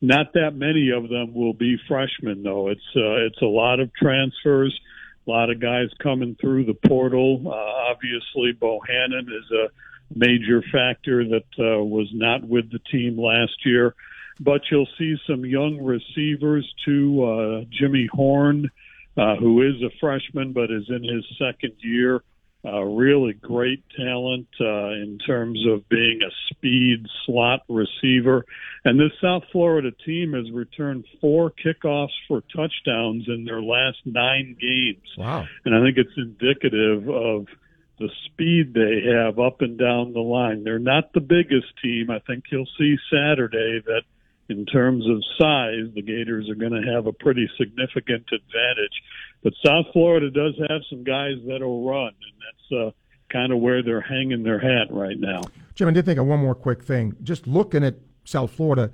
Not that many of them will be freshmen, though. It's uh, it's a lot of transfers, a lot of guys coming through the portal. Uh, obviously, Bohanon is a major factor that uh, was not with the team last year. But you'll see some young receivers too. Uh, Jimmy Horn, uh, who is a freshman but is in his second year. Uh, really great talent uh, in terms of being a speed slot receiver. And this South Florida team has returned four kickoffs for touchdowns in their last nine games. Wow. And I think it's indicative of the speed they have up and down the line. They're not the biggest team. I think you'll see Saturday that in terms of size, the Gators are going to have a pretty significant advantage. But South Florida does have some guys that'll run, and that's uh, kind of where they're hanging their hat right now. Jim, I did think of one more quick thing. Just looking at South Florida,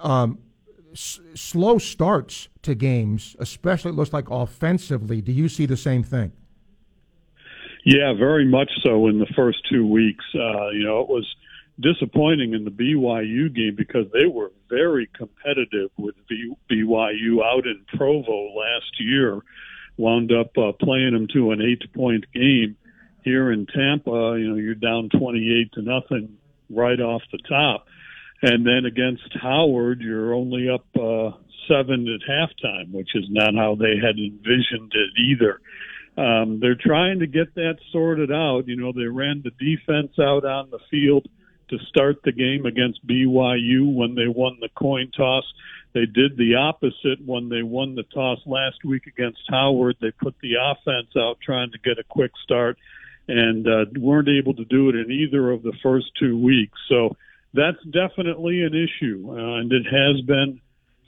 um, s- slow starts to games, especially it looks like offensively. Do you see the same thing? Yeah, very much so in the first two weeks. Uh, you know, it was disappointing in the BYU game because they were very competitive with BYU out in Provo last year. Wound up uh, playing them to an eight-point game here in Tampa. You know, you're down 28 to nothing right off the top, and then against Howard, you're only up uh, seven at halftime, which is not how they had envisioned it either. Um, they're trying to get that sorted out. You know, they ran the defense out on the field to start the game against BYU when they won the coin toss. They did the opposite when they won the toss last week against Howard. They put the offense out trying to get a quick start and uh, weren't able to do it in either of the first two weeks. So that's definitely an issue, uh, and it has been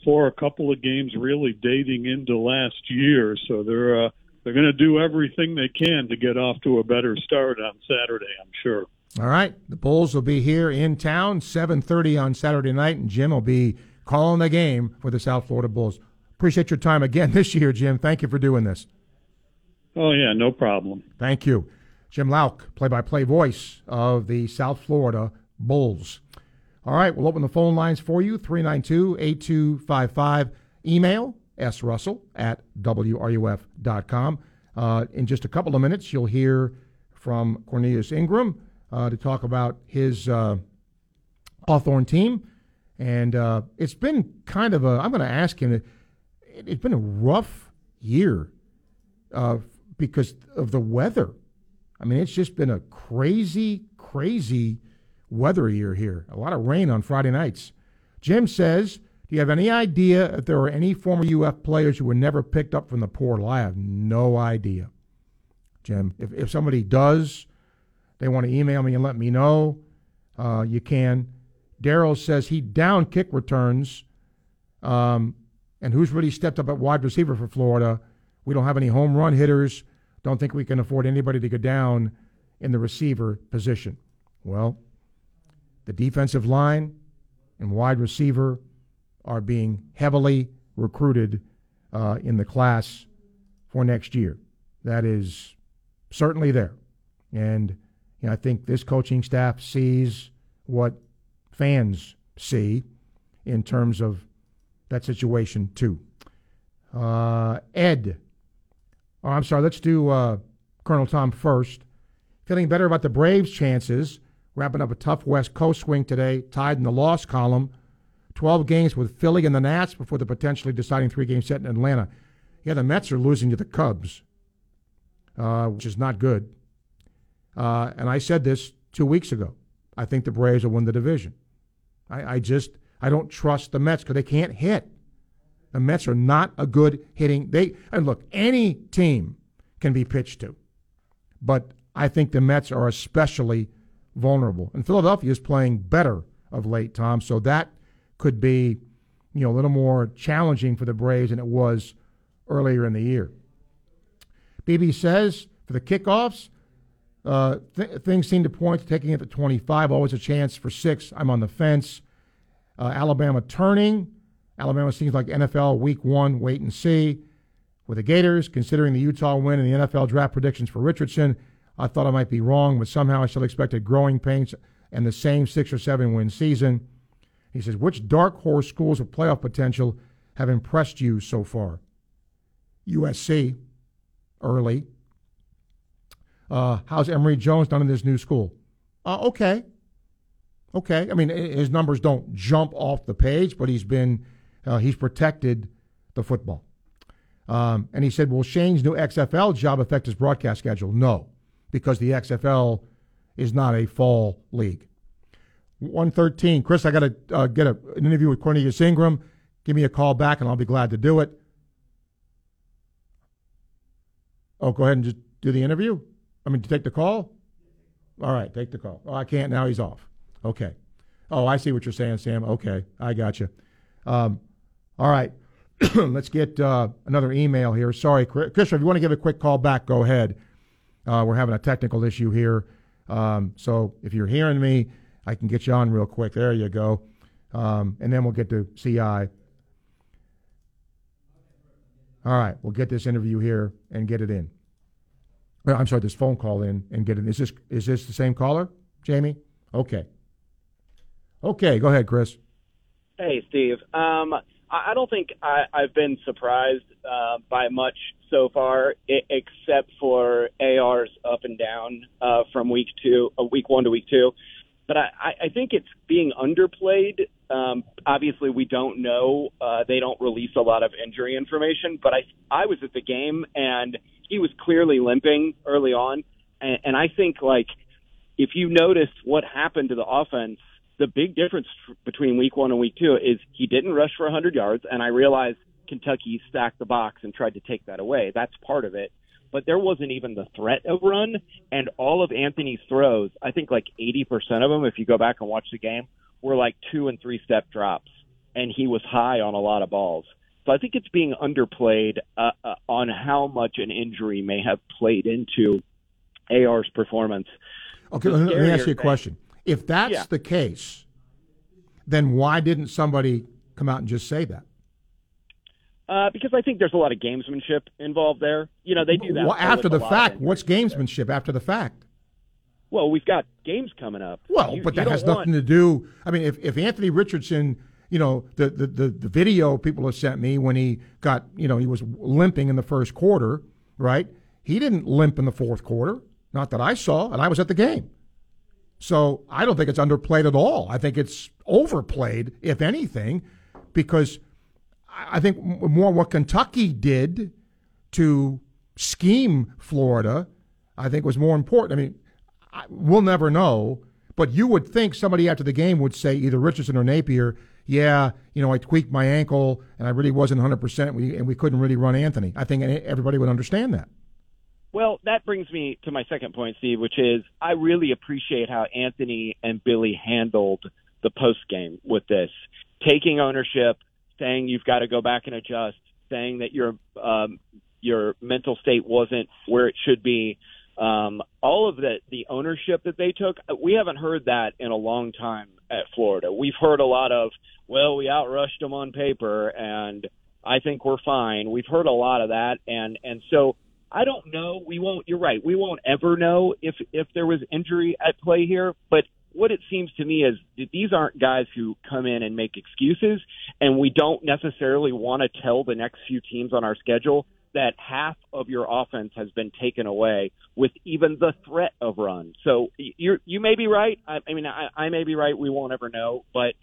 for a couple of games, really dating into last year. So they're uh, they're going to do everything they can to get off to a better start on Saturday. I'm sure. All right, the Bulls will be here in town 7:30 on Saturday night, and Jim will be calling the game for the South Florida Bulls. Appreciate your time again this year, Jim. Thank you for doing this. Oh yeah, no problem. Thank you, Jim Louk, play-by-play voice of the South Florida Bulls. All right, we'll open the phone lines for you 392-8255. Email srussell at wruf.com. Uh, in just a couple of minutes, you'll hear from Cornelius Ingram to talk about his uh, Hawthorne team. And uh, it's been kind of a, I'm going to ask him, it, it's been a rough year uh, because of the weather. I mean, it's just been a crazy, crazy weather year here. A lot of rain on Friday nights. Jim says, Do you have any idea if there are any former UF players who were never picked up from the portal? I have no idea. Jim, if, if somebody does, they want to email me and let me know, uh, you can. Daryl says he down kick returns. Um, and who's really stepped up at wide receiver for Florida? We don't have any home run hitters. Don't think we can afford anybody to go down in the receiver position. Well, the defensive line and wide receiver are being heavily recruited uh, in the class for next year. That is certainly there. And you know, I think this coaching staff sees what fans see in terms of that situation too. Uh, Ed, oh, I'm sorry. Let's do uh, Colonel Tom first. Feeling better about the Braves' chances. Wrapping up a tough West Coast swing today, tied in the loss column. 12 games with Philly and the Nats before the potentially deciding three game set in Atlanta. Yeah, the Mets are losing to the Cubs, uh, which is not good. Uh, and I said this two weeks ago. I think the Braves will win the division. I, I just I don't trust the Mets because they can't hit. The Mets are not a good hitting. They and look, any team can be pitched to, but I think the Mets are especially vulnerable. And Philadelphia is playing better of late, Tom. So that could be, you know, a little more challenging for the Braves than it was earlier in the year. BB says for the kickoffs, uh, th- things seem to point to taking it to 25. Always a chance for six. I'm on the fence. Uh, Alabama turning. Alabama seems like NFL week one, wait and see. With the Gators, considering the Utah win and the NFL draft predictions for Richardson, I thought I might be wrong, but somehow I still expected growing pains and the same six or seven win season. He says, which dark horse schools with playoff potential have impressed you so far? USC, early. Uh, how's Emory Jones done in this new school? Uh, okay. Okay. I mean, his numbers don't jump off the page, but he's been, uh, he's protected the football. Um, and he said, will Shane's new XFL job affect his broadcast schedule? No, because the XFL is not a fall league. 113. Chris, I got to uh, get a, an interview with Cornelius Ingram. Give me a call back, and I'll be glad to do it. Oh, go ahead and just do the interview. I mean, to take the call. All right, take the call. Oh, I can't now. He's off. Okay. Oh, I see what you're saying, Sam. Okay, I got you. Um, all right, let's get uh, another email here. Sorry, Chris. If you want to give a quick call back, go ahead. Uh, we're having a technical issue here. Um, so if you're hearing me, I can get you on real quick. There you go. Um, and then we'll get to CI. All right, we'll get this interview here and get it in. I'm sorry, this phone call in and get it. Is this is this the same caller, Jamie? Okay. Okay, go ahead, Chris. Hey, Steve. Um, I don't think I, I've been surprised uh, by much so far, I- except for AR's up and down uh, from week two, uh, week one to week two. But I, I think it's being underplayed. Um, obviously, we don't know. Uh, they don't release a lot of injury information. But I, I was at the game, and he was clearly limping early on. And, and I think, like, if you noticed what happened to the offense the big difference between week one and week two is he didn't rush for 100 yards, and I realize Kentucky stacked the box and tried to take that away. That's part of it. But there wasn't even the threat of run, and all of Anthony's throws, I think like 80% of them, if you go back and watch the game, were like two and three step drops, and he was high on a lot of balls. I think it's being underplayed uh, uh, on how much an injury may have played into AR's performance. Okay, let me ask you a question. If that's yeah. the case, then why didn't somebody come out and just say that? Uh, because I think there's a lot of gamesmanship involved there. You know, they do that. Well, after the fact, what's gamesmanship there. after the fact? Well, we've got games coming up. Well, you, but that has want... nothing to do. I mean, if, if Anthony Richardson, you know, the, the, the, the video people have sent me when he got, you know, he was limping in the first quarter, right? He didn't limp in the fourth quarter. Not that I saw, and I was at the game. So I don't think it's underplayed at all. I think it's overplayed, if anything, because I think more what Kentucky did to scheme Florida, I think was more important. I mean, we'll never know, but you would think somebody after the game would say either Richardson or Napier, yeah, you know, I tweaked my ankle and I really wasn't 100% and we couldn't really run Anthony. I think everybody would understand that. Well, that brings me to my second point, Steve, which is I really appreciate how Anthony and Billy handled the post game with this, taking ownership, saying you've got to go back and adjust, saying that your um, your mental state wasn't where it should be. Um, all of the the ownership that they took, we haven't heard that in a long time at Florida. We've heard a lot of, well, we outrushed them on paper, and I think we're fine. We've heard a lot of that, and and so I don't know. We won't. You're right. We won't ever know if if there was injury at play here. But what it seems to me is that these aren't guys who come in and make excuses, and we don't necessarily want to tell the next few teams on our schedule that half of your offense has been taken away with even the threat of run. So you you may be right. I, I mean, I, I may be right. We won't ever know, but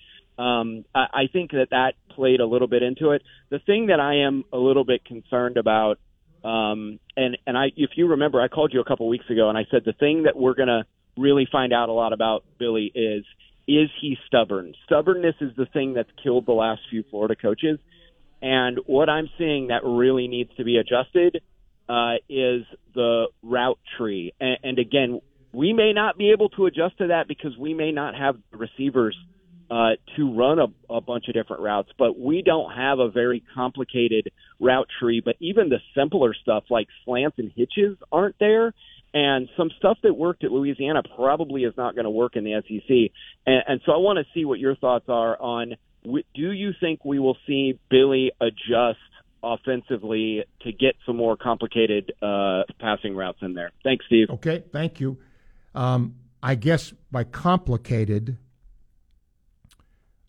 um, I, I think that that played a little bit into it. The thing that I am a little bit concerned about, um, and and I, if you remember, I called you a couple weeks ago, and I said the thing that we're gonna really find out a lot about Billy is is he stubborn? Stubbornness is the thing that's killed the last few Florida coaches. And what I'm seeing that really needs to be adjusted uh, is the route tree. And, and again, we may not be able to adjust to that because we may not have receivers uh, to run a, a bunch of different routes, but we don't have a very complicated route tree. But even the simpler stuff like slants and hitches aren't there. And some stuff that worked at Louisiana probably is not going to work in the SEC. And, and so I want to see what your thoughts are on do you think we will see Billy adjust offensively to get some more complicated uh, passing routes in there? Thanks, Steve. Okay, thank you. Um, I guess by complicated,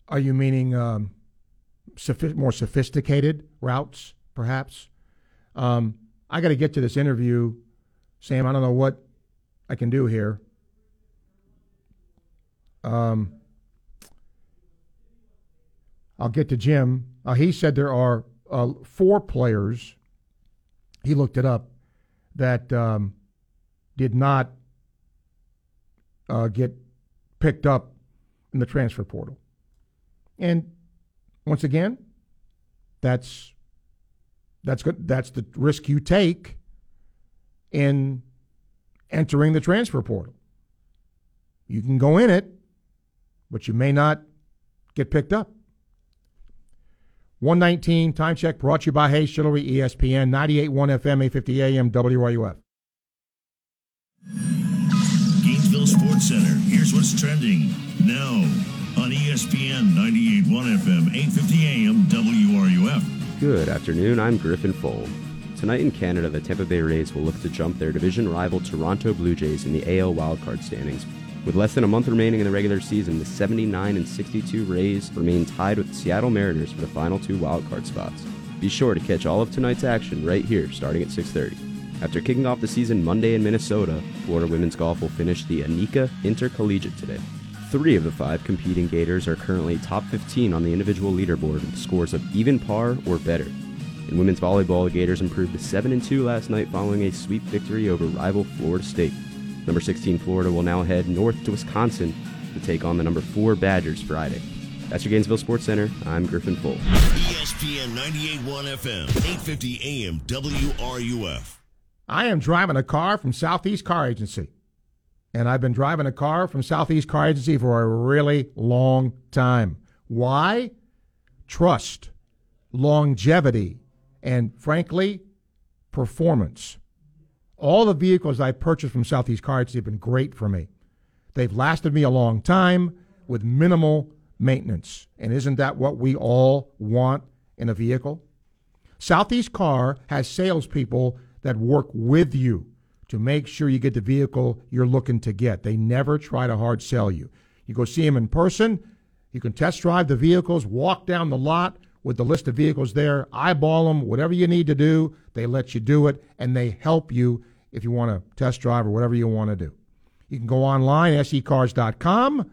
are you meaning um, sophi- more sophisticated routes, perhaps? Um, I got to get to this interview, Sam. I don't know what I can do here. Um, I'll get to Jim. Uh, he said there are uh, four players. He looked it up that um, did not uh, get picked up in the transfer portal. And once again, that's that's good. That's the risk you take in entering the transfer portal. You can go in it, but you may not get picked up. 119 time check brought to you by Hayes Jewelry, ESPN 98.1 FM, 850 AM, WRUF. Gainesville Sports Center. Here's what's trending now on ESPN 98.1 FM, 850 AM, WRUF. Good afternoon. I'm Griffin Full. Tonight in Canada, the Tampa Bay Rays will look to jump their division rival Toronto Blue Jays in the AL wildcard standings with less than a month remaining in the regular season, the 79 and 62 Rays remain tied with the Seattle Mariners for the final two wildcard spots. Be sure to catch all of tonight's action right here, starting at 6:30. After kicking off the season Monday in Minnesota, Florida women's golf will finish the Annika Intercollegiate today. Three of the five competing Gators are currently top 15 on the individual leaderboard with scores of even par or better. In women's volleyball, the Gators improved to 7 2 last night following a sweep victory over rival Florida State. Number 16 Florida will now head north to Wisconsin to take on the number 4 Badgers Friday. That's your Gainesville Sports Center. I'm Griffin Full. ESPN 98.1 FM, 850 AM, WRUF. I am driving a car from Southeast Car Agency. And I've been driving a car from Southeast Car Agency for a really long time. Why? Trust, longevity, and frankly, performance. All the vehicles I purchased from Southeast Car Agency have been great for me. They've lasted me a long time with minimal maintenance. And isn't that what we all want in a vehicle? Southeast Car has salespeople that work with you to make sure you get the vehicle you're looking to get. They never try to hard sell you. You go see them in person, you can test drive the vehicles, walk down the lot with the list of vehicles there, eyeball them, whatever you need to do, they let you do it, and they help you if you want to test drive or whatever you want to do. You can go online, secars.com,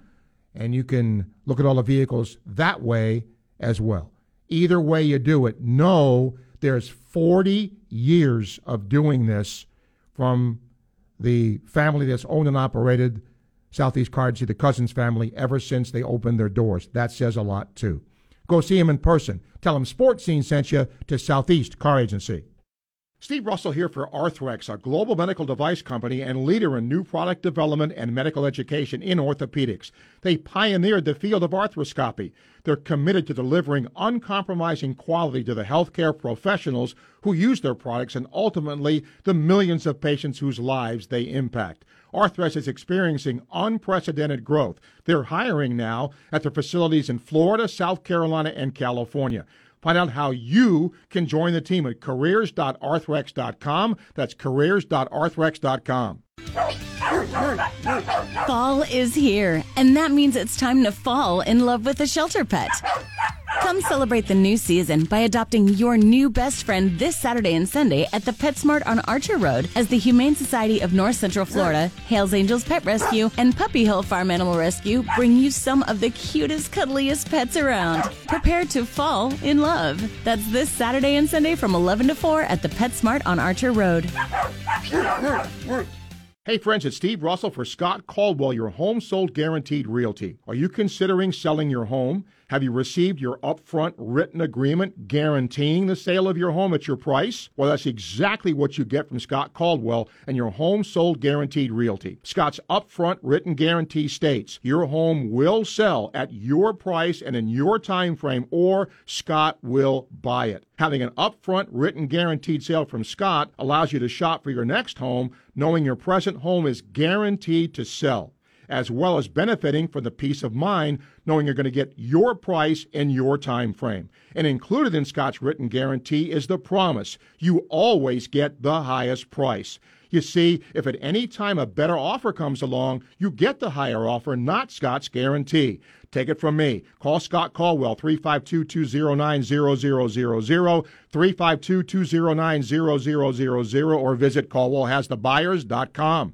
and you can look at all the vehicles that way as well. Either way you do it, know there's 40 years of doing this from the family that's owned and operated Southeast Car Agency, the Cousins family, ever since they opened their doors. That says a lot, too. Go see him in person. Tell him Sports Scene sent you to Southeast Car Agency. Steve Russell here for Arthrex, a global medical device company and leader in new product development and medical education in orthopedics. They pioneered the field of arthroscopy. They're committed to delivering uncompromising quality to the healthcare professionals who use their products and ultimately the millions of patients whose lives they impact. Arthrex is experiencing unprecedented growth. They're hiring now at their facilities in Florida, South Carolina, and California. Find out how you can join the team at careers.arthrex.com. That's careers.arthrex.com. Fall is here, and that means it's time to fall in love with a shelter pet. Come celebrate the new season by adopting your new best friend this Saturday and Sunday at the PetSmart on Archer Road as the Humane Society of North Central Florida, Hales Angels Pet Rescue, and Puppy Hill Farm Animal Rescue bring you some of the cutest, cuddliest pets around. Prepare to fall in love. That's this Saturday and Sunday from 11 to 4 at the PetSmart on Archer Road. Hey friends, it's Steve Russell for Scott Caldwell, your home sold guaranteed realty. Are you considering selling your home? Have you received your upfront written agreement guaranteeing the sale of your home at your price? Well, that's exactly what you get from Scott Caldwell and your home sold guaranteed realty. Scott's upfront written guarantee states your home will sell at your price and in your time frame or Scott will buy it. Having an upfront written guaranteed sale from Scott allows you to shop for your next home knowing your present home is guaranteed to sell as well as benefiting from the peace of mind knowing you're going to get your price in your time frame. And included in Scott's written guarantee is the promise you always get the highest price. You see, if at any time a better offer comes along, you get the higher offer, not Scott's guarantee. Take it from me. Call Scott Caldwell, 352 209 0000, 352 209 0000, or visit CaldwellHasTheBuyers.com.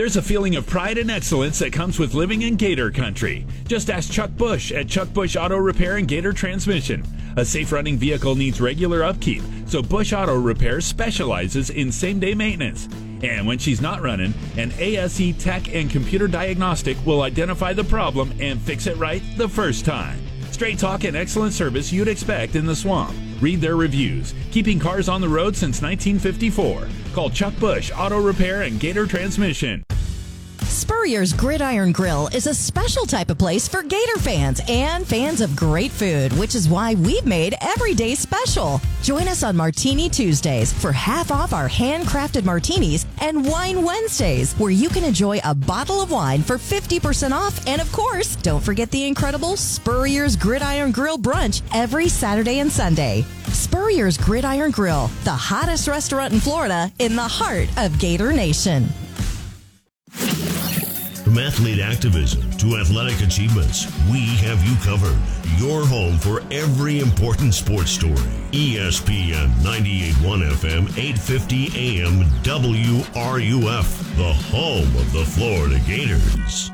There's a feeling of pride and excellence that comes with living in Gator Country. Just ask Chuck Bush at Chuck Bush Auto Repair and Gator Transmission. A safe running vehicle needs regular upkeep, so Bush Auto Repair specializes in same day maintenance. And when she's not running, an ASE tech and computer diagnostic will identify the problem and fix it right the first time. Straight talk and excellent service you'd expect in the swamp. Read their reviews. Keeping cars on the road since 1954. Call Chuck Bush Auto Repair and Gator Transmission. Spurrier's Gridiron Grill is a special type of place for Gator fans and fans of great food, which is why we've made every day special. Join us on Martini Tuesdays for half off our handcrafted martinis and Wine Wednesdays, where you can enjoy a bottle of wine for 50% off. And of course, don't forget the incredible Spurrier's Gridiron Grill brunch every Saturday and Sunday. Spurrier's Gridiron Grill, the hottest restaurant in Florida in the heart of Gator Nation. From athlete activism to athletic achievements, we have you covered. Your home for every important sports story. ESPN 98.1 FM, 850 AM, WRUF, the home of the Florida Gators.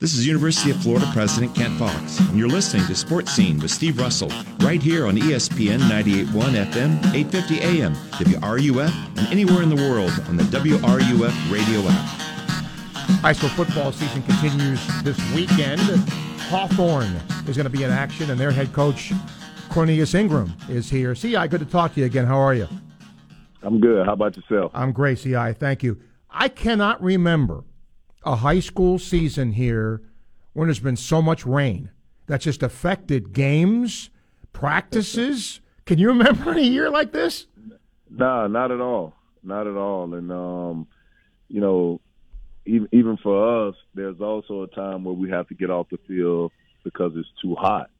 This is University of Florida President Kent Fuchs, and you're listening to Sports Scene with Steve Russell, right here on ESPN 98.1 FM, 850 AM, WRUF, and anywhere in the world on the WRUF radio app. High school football season continues this weekend. Hawthorne is going to be in action, and their head coach, Cornelius Ingram, is here. CI, good to talk to you again. How are you? I'm good. How about yourself? I'm great, CI. Thank you. I cannot remember a high school season here when there's been so much rain that's just affected games, practices. Can you remember a year like this? Nah, not at all. Not at all. And um, you know, even even for us, there's also a time where we have to get off the field because it's too hot.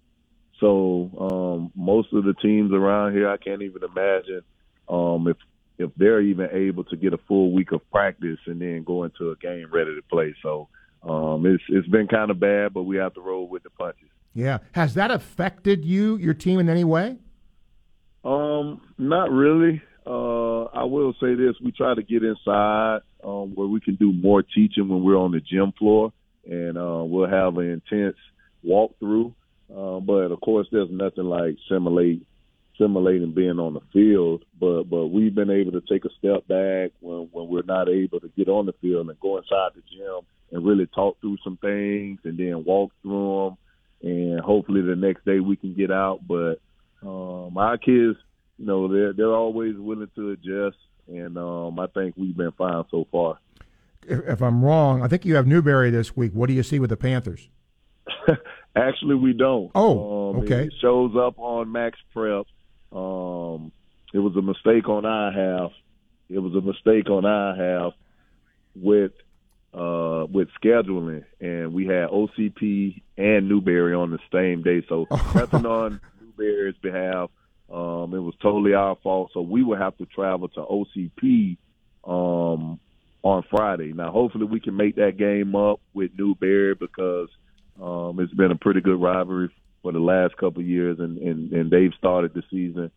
So um, most of the teams around here, I can't even imagine um, if if they're even able to get a full week of practice and then go into a game ready to play. So um, it's it's been kind of bad, but we have to roll with the punches. Yeah. Has that affected you, your team, in any way? Um, not really. Uh, I will say this: we try to get inside um, where we can do more teaching when we're on the gym floor, and uh, we'll have an intense walkthrough. Uh, but of course, there's nothing like simulate simulating being on the field. But but we've been able to take a step back when when we're not able to get on the field and go inside the gym and really talk through some things and then walk through them. And hopefully the next day we can get out. But Um, our kids, you know, they're they're always willing to adjust, and um, I think we've been fine so far. If, if I'm wrong, I think you have Newberry this week. What do you see with the Panthers? Actually, we don't. Oh, um, okay. It shows up on Max Prep. Um, it was a mistake on our half. It was a mistake on our half with uh, with scheduling, and we had OCP and Newberry on the same day. So nothing on Newberry's behalf. Um, it was totally our fault. So we would have to travel to OCP um, on Friday. Now, hopefully, we can make that game up with Newberry because um, it's been a pretty good rivalry for the last couple of years, and, and, and they've started the season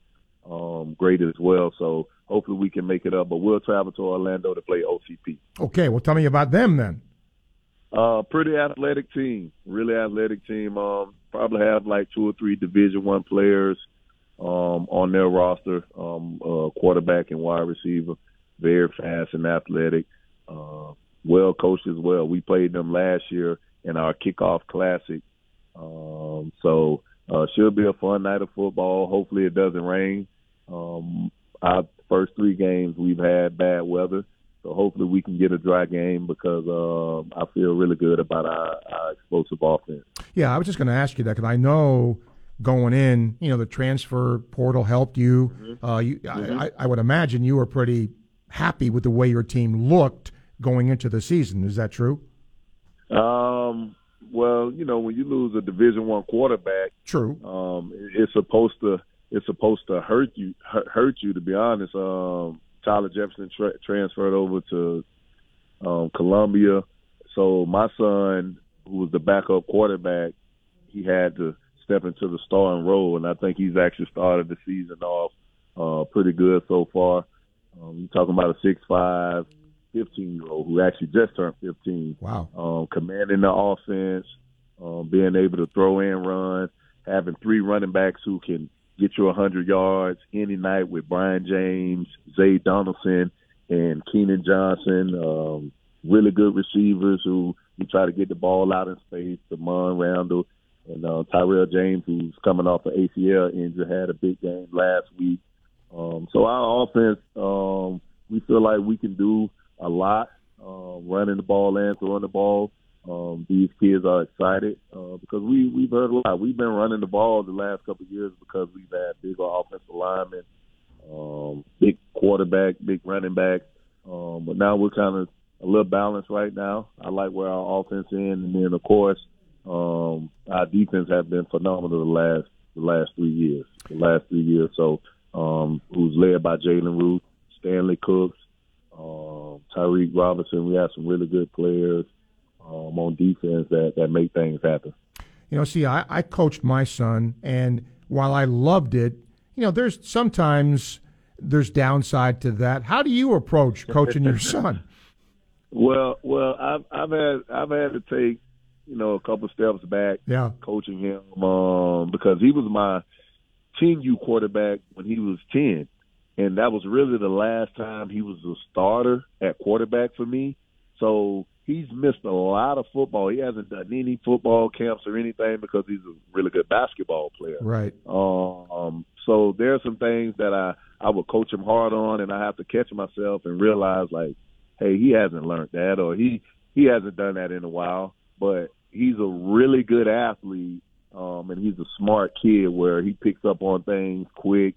um, great as well. So hopefully we can make it up. But we'll travel to Orlando to play OCP. Okay, well, tell me about them then. Uh, pretty athletic team, really athletic team. Um, probably have like two or three Division One players um, on their roster. Um, uh, quarterback and wide receiver, very fast and athletic. Uh, well coached as well. We played them last year in our kickoff classic. Um, so uh, should be a fun night of football. Hopefully it doesn't rain. Um, our first three games we've had bad weather, so hopefully we can get a dry game because um, I feel really good about our, our explosive offense. Yeah, I was just going to ask you that because I know going in, you know, the transfer portal helped you. Mm-hmm. Uh, you I, I would imagine you were pretty happy with the way your team looked going into the season. Is that true? Um, well, you know, when you lose a Division One quarterback, true. Um, it's supposed to it's supposed to hurt you hurt, hurt you. To be honest, um, Tyler Jefferson tra- transferred over to um, Columbia, so my son, who was the backup quarterback, he had to step into the starting role, and I think he's actually started the season off uh, pretty good so far. Um, you're talking about a six five 15 year old who actually just turned 15. Wow. Um, commanding the offense, um, being able to throw and run, having three running backs who can get you 100 yards any night with Brian James, Zay Donaldson, and Keenan Johnson. Um, really good receivers who you try to get the ball out in space. Damon Randall and uh, Tyrell James, who's coming off an ACL injury, had a big game last week. Um, so our offense, um, we feel like we can do a lot, uh, running the ball and throwing the ball. Um, these kids are excited uh, because we we've heard a lot. We've been running the ball the last couple of years because we've had bigger offensive linemen, um, big quarterback, big running back. Um, but now we're kind of a little balanced right now. I like where our offense is, and then of course um, our defense has been phenomenal the last the last three years. The last three years, so um, who's led by Jalen Ruth, Stanley Cooks, um, Tyreek Robinson. We have some really good players um, on defense that, that make things happen. You know, see, I, I coached my son, and while I loved it, you know, there's sometimes there's downside to that. How do you approach coaching your son? Well, well, I've I've had I've had to take you know a couple steps back, yeah, coaching him um, because he was my team U quarterback when he was ten, and that was really the last time he was a starter at quarterback for me. So he's missed a lot of football. He hasn't done any football camps or anything because he's a really good basketball player. Right. Um. So there are some things that I I would coach him hard on, and I have to catch myself and realize like, hey, he hasn't learned that, or he he hasn't done that in a while. But he's a really good athlete, um, and he's a smart kid where he picks up on things quick.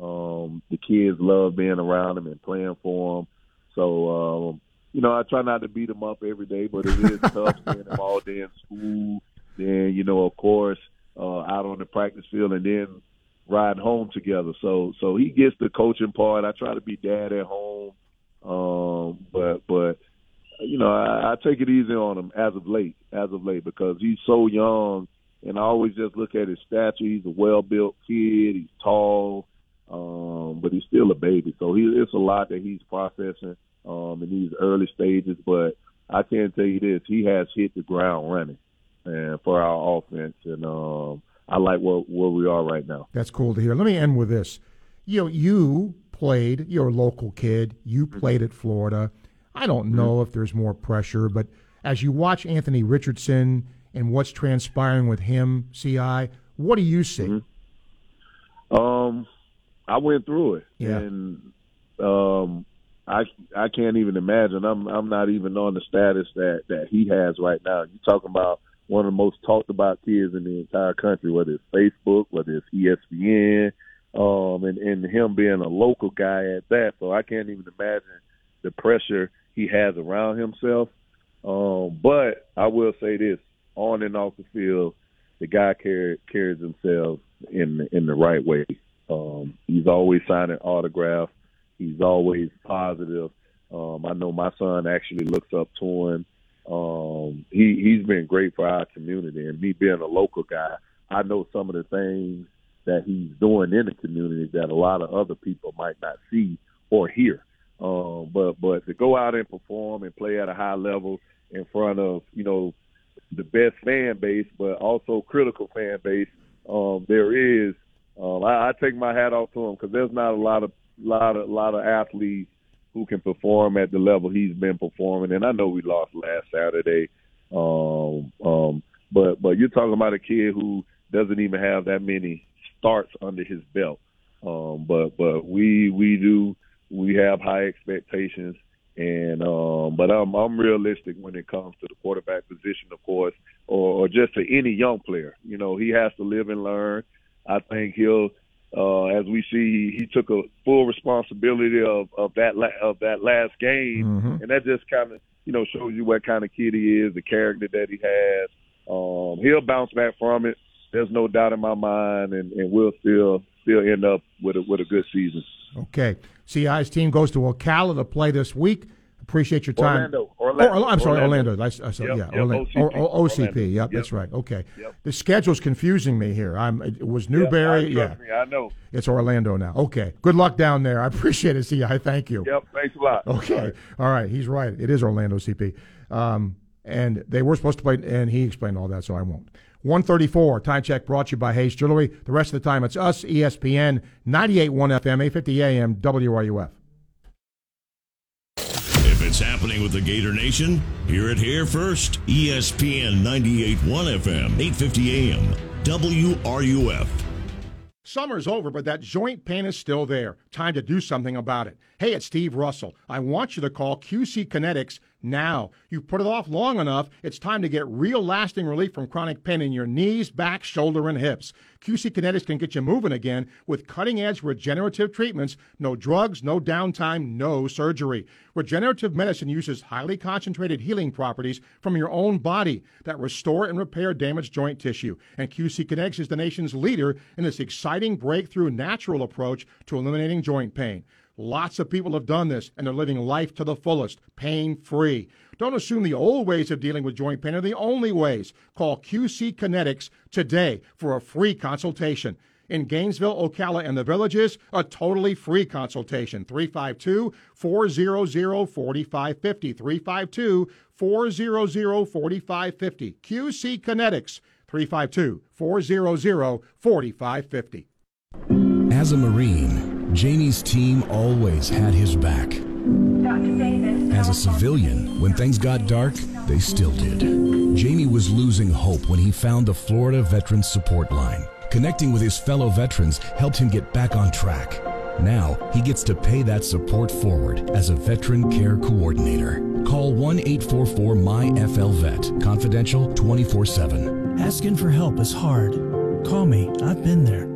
Um, the kids love being around him and playing for him. So, um, you know, I try not to beat him up every day, but it is tough seeing him all day in school. Then, you know, of course, uh, out on the practice field, and then riding home together. So, so he gets the coaching part. I try to be dad at home, um, but but you know, I, I take it easy on him as of late, as of late, because he's so young, and I always just look at his stature. He's a well-built kid. He's tall, um, but he's still a baby. So he, it's a lot that he's processing um, in these early stages. But I can tell you this: he has hit the ground running, and for our offense, and um, I like where where we are right now. That's cool to hear. Let me end with this. You know, you played. You're a local kid. You played at Florida. I don't know if there's more pressure, but as you watch Anthony Richardson and what's transpiring with him, Ci, what do you see? um, I went through it, Yeah. and um, I I can't even imagine. I'm I'm not even on the status that that he has right now. You're talking about one of the most talked about kids in the entire country, whether it's Facebook, whether it's ESPN, um, and and him being a local guy at that. So I can't even imagine the pressure he has around himself. Um, but I will say this: on and off the field, the guy carries himself in in the right way. Um, he's always signing autographs. He's always positive. Um, I know my son actually looks up to him. Um, he he's been great for our community, and me being a local guy, I know some of the things that he's doing in the community that a lot of other people might not see or hear. Um, but but to go out and perform and play at a high level in front of you know the best fan base, but also critical fan base, um, there is. Um, I, I take my hat off to him because there's not a lot of lot of lot of athletes who can perform at the level he's been performing. And I know we lost last Saturday, um, um, but but you're talking about a kid who doesn't even have that many starts under his belt. Um, but but we we do we have high expectations, and um, but I'm I'm realistic when it comes to the quarterback position, of course, or, or just to any young player. You know, he has to live and learn. I think he'll uh, as we see, he, he took a full responsibility of of that la- of that last game, Mm-hmm. and that just kind of you know shows you what kind of kid he is, the character that he has. Um, he'll bounce back from it. There's no doubt in my mind, and, and we'll still still end up with a with a good season. Okay. CI's team goes to Ocala to play this week. Appreciate your time. Orlando. Orlando. Oh, I'm sorry, Orlando. Orlando. I, I saw, Yep, yeah, yep, Orlando. OCP. O- O- OCP. Yep, Yep. that's right. Okay. The schedule's confusing me here. I'm. It was Newberry. I- yeah. me, I know. It's Orlando now. Okay. Good luck down there. I appreciate it, CI. Thank you. Yep. Thanks a lot. Okay. All right. He's right. It is Orlando CP. Um, and they were supposed to play, and he explained all that, so I won't. 134, time check brought to you by Hayes Jewelry. The rest of the time, it's us, ESPN, 98.1 FM, 850 AM, WRUF. If it's happening with the Gator Nation, hear it here first. ESPN 98.1 FM, 850 AM, WRUF. Summer's over, but that joint pain is still there. Time to do something about it. Hey, it's Steve Russell. I want you to call QC Kinetics now. You've put it off long enough. It's time to get real lasting relief from chronic pain in your knees, back, shoulder, and hips. QC Kinetics can get you moving again with cutting edge regenerative treatments. No drugs, no downtime, no surgery. Regenerative medicine uses highly concentrated healing properties from your own body that restore and repair damaged joint tissue. And QC Kinetics is the nation's leader in this exciting breakthrough natural approach to eliminating joint pain. Lots of people have done this and they're living life to the fullest, pain free. Don't assume the old ways of dealing with joint pain are the only ways. Call QC Kinetics today for a free consultation. In Gainesville, Ocala, and the villages, a totally free consultation. 352 400 4550. 352 400 4550. QC Kinetics. 352 400 4550. As a Marine, Jamie's team always had his back. As a civilian, when things got dark, they still did. Jamie was losing hope when he found the Florida Veterans Support Line. Connecting with his fellow veterans helped him get back on track. Now, he gets to pay that support forward as a veteran care coordinator. Call 1 844 MyFLVET, confidential 24 7. Asking for help is hard. Call me, I've been there.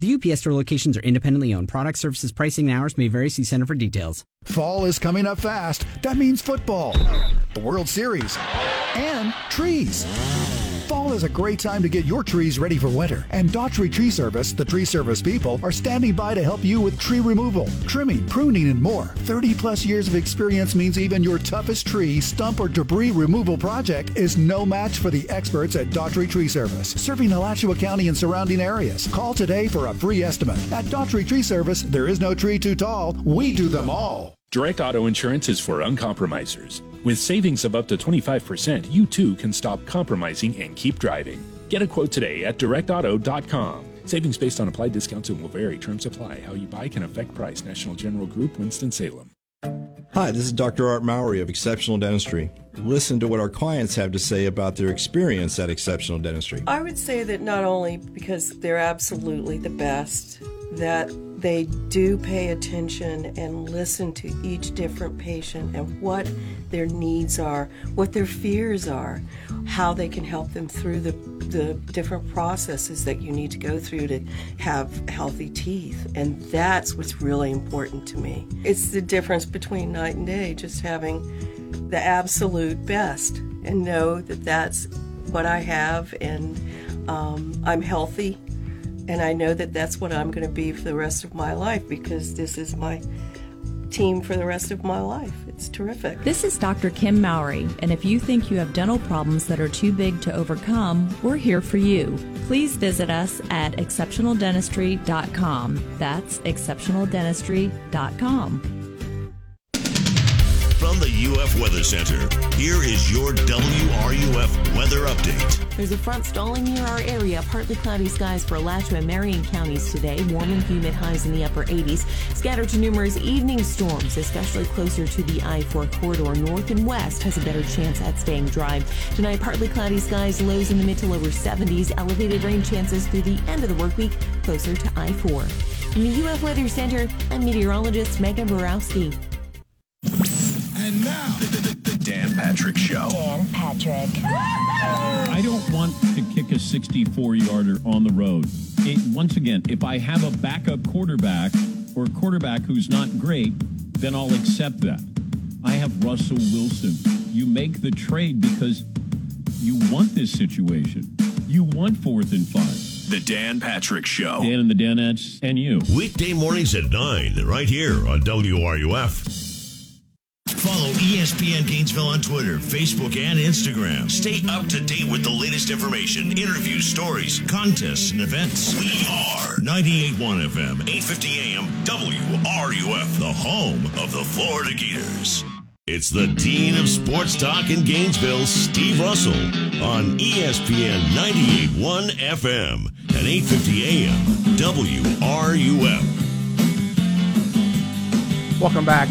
The UPS store locations are independently owned. Product services, pricing, and hours may vary. See Center for details. Fall is coming up fast. That means football, the World Series, and trees. Fall is a great time to get your trees ready for winter. And Daughtry Tree Service, the tree service people, are standing by to help you with tree removal, trimming, pruning, and more. 30 plus years of experience means even your toughest tree, stump, or debris removal project is no match for the experts at Daughtry Tree Service, serving Alachua County and surrounding areas. Call today for a free estimate. At Daughtry Tree Service, there is no tree too tall. We do them all. Direct auto insurance is for uncompromisers. With savings of up to 25%, you too can stop compromising and keep driving. Get a quote today at directauto.com. Savings based on applied discounts and will vary. Terms apply. How you buy can affect price. National General Group, Winston-Salem. Hi, this is Dr. Art Mowry of Exceptional Dentistry. Listen to what our clients have to say about their experience at Exceptional Dentistry. I would say that not only because they're absolutely the best, that they do pay attention and listen to each different patient and what their needs are, what their fears are, how they can help them through the, the different processes that you need to go through to have healthy teeth. And that's what's really important to me. It's the difference between night and day, just having the absolute best and know that that's what I have and um, I'm healthy and I know that that's what I'm going to be for the rest of my life because this is my team for the rest of my life. It's terrific. This is Dr. Kim Mowry, and if you think you have dental problems that are too big to overcome, we're here for you. Please visit us at exceptionaldentistry.com. That's exceptionaldentistry.com. The UF Weather Center, here is your WRUF weather update. There's a front stalling near our area. Partly cloudy skies for Alachua and Marion counties today. Warm and humid highs in the upper 80s. Scattered to numerous evening storms, especially closer to the I 4 corridor. North and west has a better chance at staying dry. Tonight, partly cloudy skies, lows in the mid to lower 70s. Elevated rain chances through the end of the work week, closer to I 4. From the UF Weather Center, I'm meteorologist Megan Borowski. And now, the, the, the Dan Patrick Show. Dan Patrick. I don't want to kick a 64 yarder on the road. It, once again, if I have a backup quarterback or a quarterback who's not great, then I'll accept that. I have Russell Wilson. You make the trade because you want this situation. You want fourth and five. The Dan Patrick Show. Dan and the Danettes and you. Weekday mornings at 9, right here on WRUF. Follow ESPN Gainesville on Twitter, Facebook, and Instagram. Stay up to date with the latest information, interviews, stories, contests, and events. We are 98.1 FM, 850 AM, WRUF, the home of the Florida Gators. It's the Dean of Sports Talk in Gainesville, Steve Russell, on ESPN 98.1 FM and 850 AM, WRUF. Welcome back.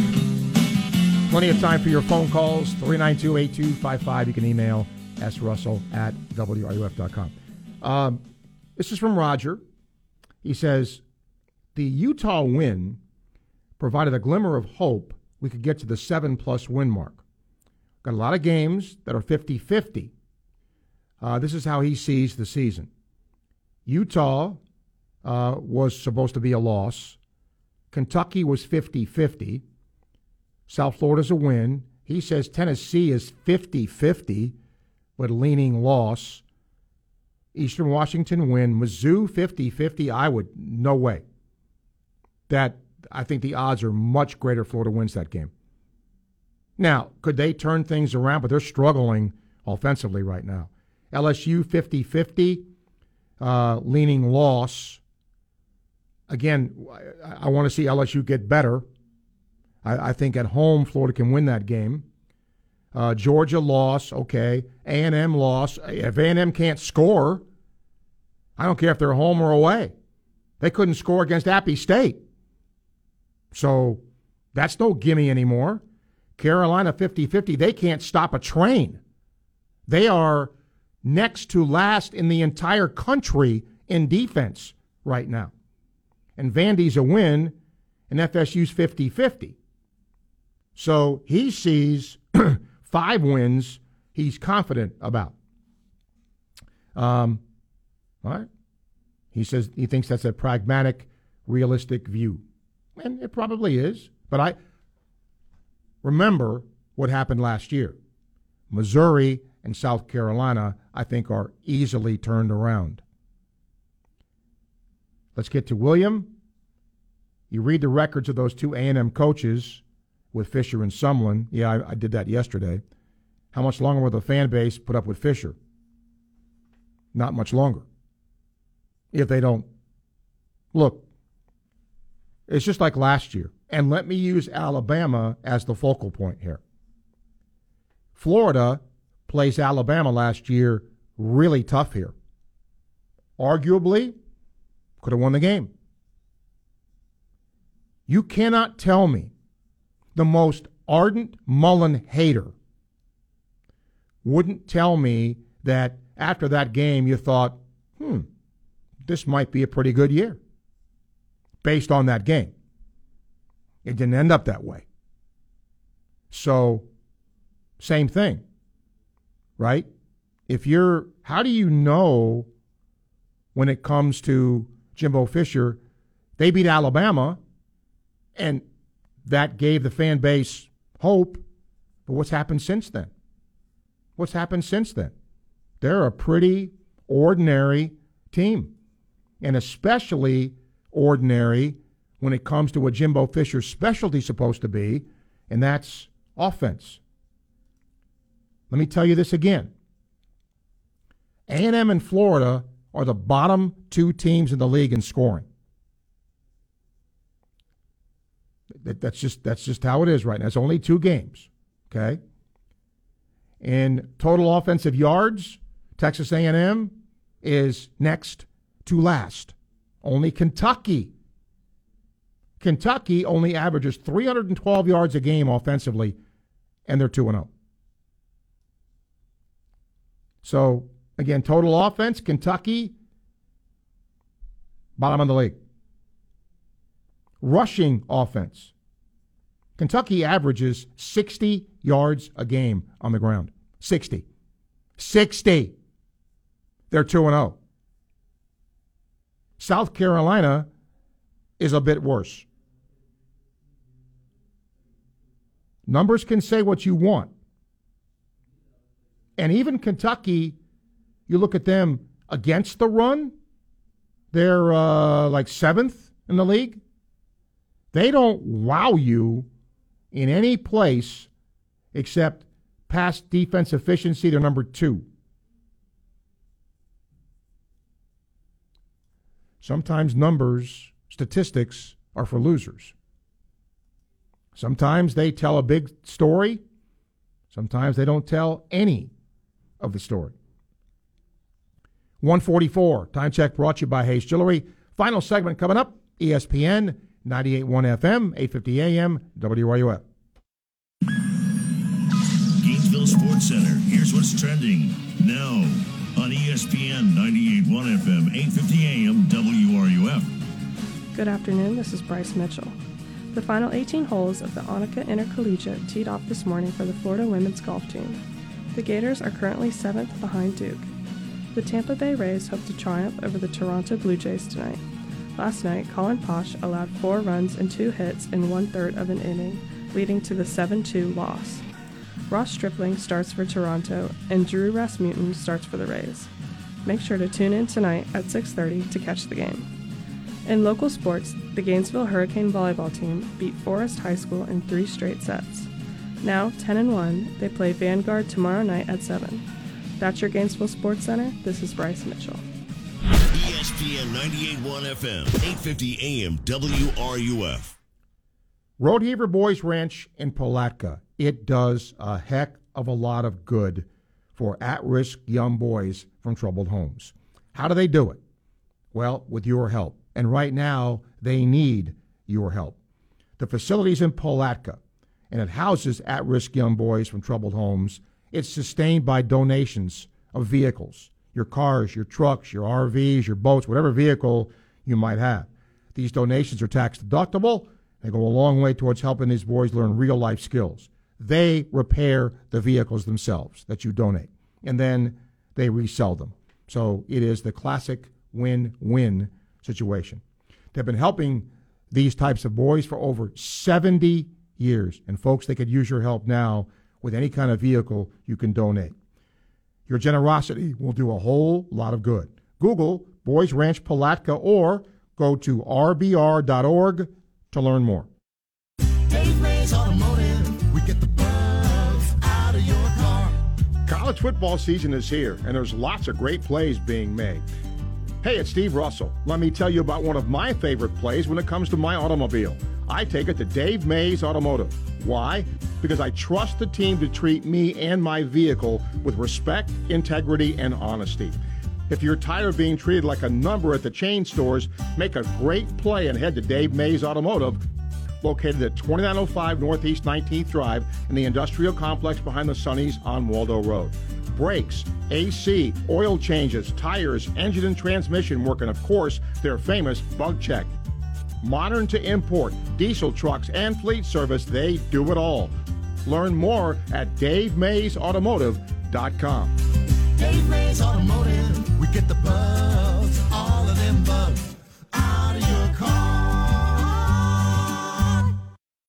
Plenty of time for your phone calls, 392-8255. You can email srussell at wruf.com. Um, this is from Roger. He says, the Utah win provided a glimmer of hope we could get to the seven-plus win mark. Got a lot of games that are 50-50. Uh, this is how he sees the season. Utah uh, was supposed to be a loss. Kentucky was 50 50. South Florida's a win. He says Tennessee is 50 50, but leaning loss. Eastern Washington win. Mizzou 50 50. I would, no way. That, I think the odds are much greater Florida wins that game. Now, could they turn things around? But they're struggling offensively right now. LSU 50 50, uh, leaning loss. Again, I, I want to see LSU get better. I, I, think at home Florida can win that game. Uh, Georgia loss, okay. A and M loss. If A and M can't score, I don't care if they're home or away. They couldn't score against Appy State, so that's no gimme anymore. Carolina 50-50, they can't stop a train. They are next to last in the entire country in defense right now and Vandy's a win, and FSU's 50 50. So he sees five wins he's confident about. Um, all right. He says he thinks that's a pragmatic, realistic view. And it probably is. But I remember what happened last year. Missouri and South Carolina, I think, are easily turned around. Let's get to William. You read the records of those two A&M coaches with Fisher and Sumlin. Yeah, I, I did that yesterday. How much longer will the fan base put up with Fisher? Not much longer. If they don't look, it's just like last year. And let me use Alabama as the focal point here. Florida plays Alabama last year really tough here. Arguably, could have won the game. You cannot tell me the most ardent Mullen hater wouldn't tell me that after that game you thought, hmm, this might be a pretty good year based on that game. It didn't end up that way. So, same thing, right? If you're, how do you know when it comes to Jimbo Fisher? They beat Alabama, and that gave the fan base hope. But what's happened since then? What's happened since then? They're a pretty ordinary team, and especially ordinary when it comes to what Jimbo Fisher's specialty is supposed to be, and that's offense. Let me tell you this again. A&M and Florida are the bottom two teams in the league in scoring. That's just that's just how it is right now. It's only two games, okay? In total offensive yards, Texas A&M is next to last. Only Kentucky. Kentucky only averages 312 yards a game offensively, and they're 2 0. So, again, total offense, Kentucky, bottom of the league. Rushing offense, Kentucky averages 60 yards a game on the ground. 60. 60. They're 2 0. South Carolina is a bit worse. Numbers can say what you want. And even Kentucky, you look at them against the run, they're uh, like seventh in the league. They don't wow you in any place except pass defense efficiency. They're number two. Sometimes numbers, statistics are for losers. Sometimes they tell a big story. Sometimes they don't tell any of the story. 144, time check brought to you by Hayes Jewelry. Final segment coming up, ESPN 98.1 FM, 850 AM, WRUF. Gainesville Sports Center. Here's what's trending now on ESPN 98.1 FM, 850 AM, WRUF. Good afternoon. This is Bryce Mitchell. The final 18 holes of the Annika Intercollegiate teed off this morning for the Florida women's golf team. The Gators are currently seventh behind Duke. The Tampa Bay Rays hope to triumph over the Toronto Blue Jays tonight. Last night, Colin Poche allowed four runs and two hits in one third of an inning, leading to the 7 2 loss. Ross Stripling starts for Toronto, and Drew Rasmussen starts for the Rays. Make sure to tune in tonight at 6:30 to catch the game. In local sports, the Gainesville Hurricane volleyball team beat Forest High School in three straight sets. Now 10 and 1, they play Vanguard tomorrow night at 7. That's your Gainesville Sports Center. This is Bryce Mitchell. ESPN 98.1 FM, 850 AM, WRUF. Rodeheaver Boys Ranch in Palatka. It does a heck of a lot of good for at risk young boys from troubled homes. How do they do it? Well, with your help. And right now, they need your help. The facility's in Palatka, and it houses at risk young boys from troubled homes. It's sustained by donations of vehicles your cars, your trucks, your RVs, your boats, whatever vehicle you might have. These donations are tax deductible. They go a long way towards helping these boys learn real life skills. They repair the vehicles themselves that you donate, and then they resell them. So it is the classic win win situation. They've been helping these types of boys for over 70 years. And folks, they could use your help now with any kind of vehicle you can donate. Your generosity will do a whole lot of good. Google Boys Ranch Palatka or go to rbr.org to learn more. College football season is here, and there's lots of great plays being made. Hey, it's Steve Russell. Let me tell you about one of my favorite plays when it comes to my automobile. I take it to Dave Mays Automotive. Why? Because I trust the team to treat me and my vehicle with respect, integrity, and honesty. If you're tired of being treated like a number at the chain stores, make a great play and head to Dave Mays Automotive, located at 2905 Northeast 19th Drive in the industrial complex behind the Sunnies on Waldo Road. Brakes, AC, oil changes, tires, engine and transmission work, and of course, their famous bug check. Modern to import, diesel trucks, and fleet service, they do it all. Learn more at DaveMaysAutomotive.com. Dave Mays Automotive, we get the bugs, all of them bugs, out of your car.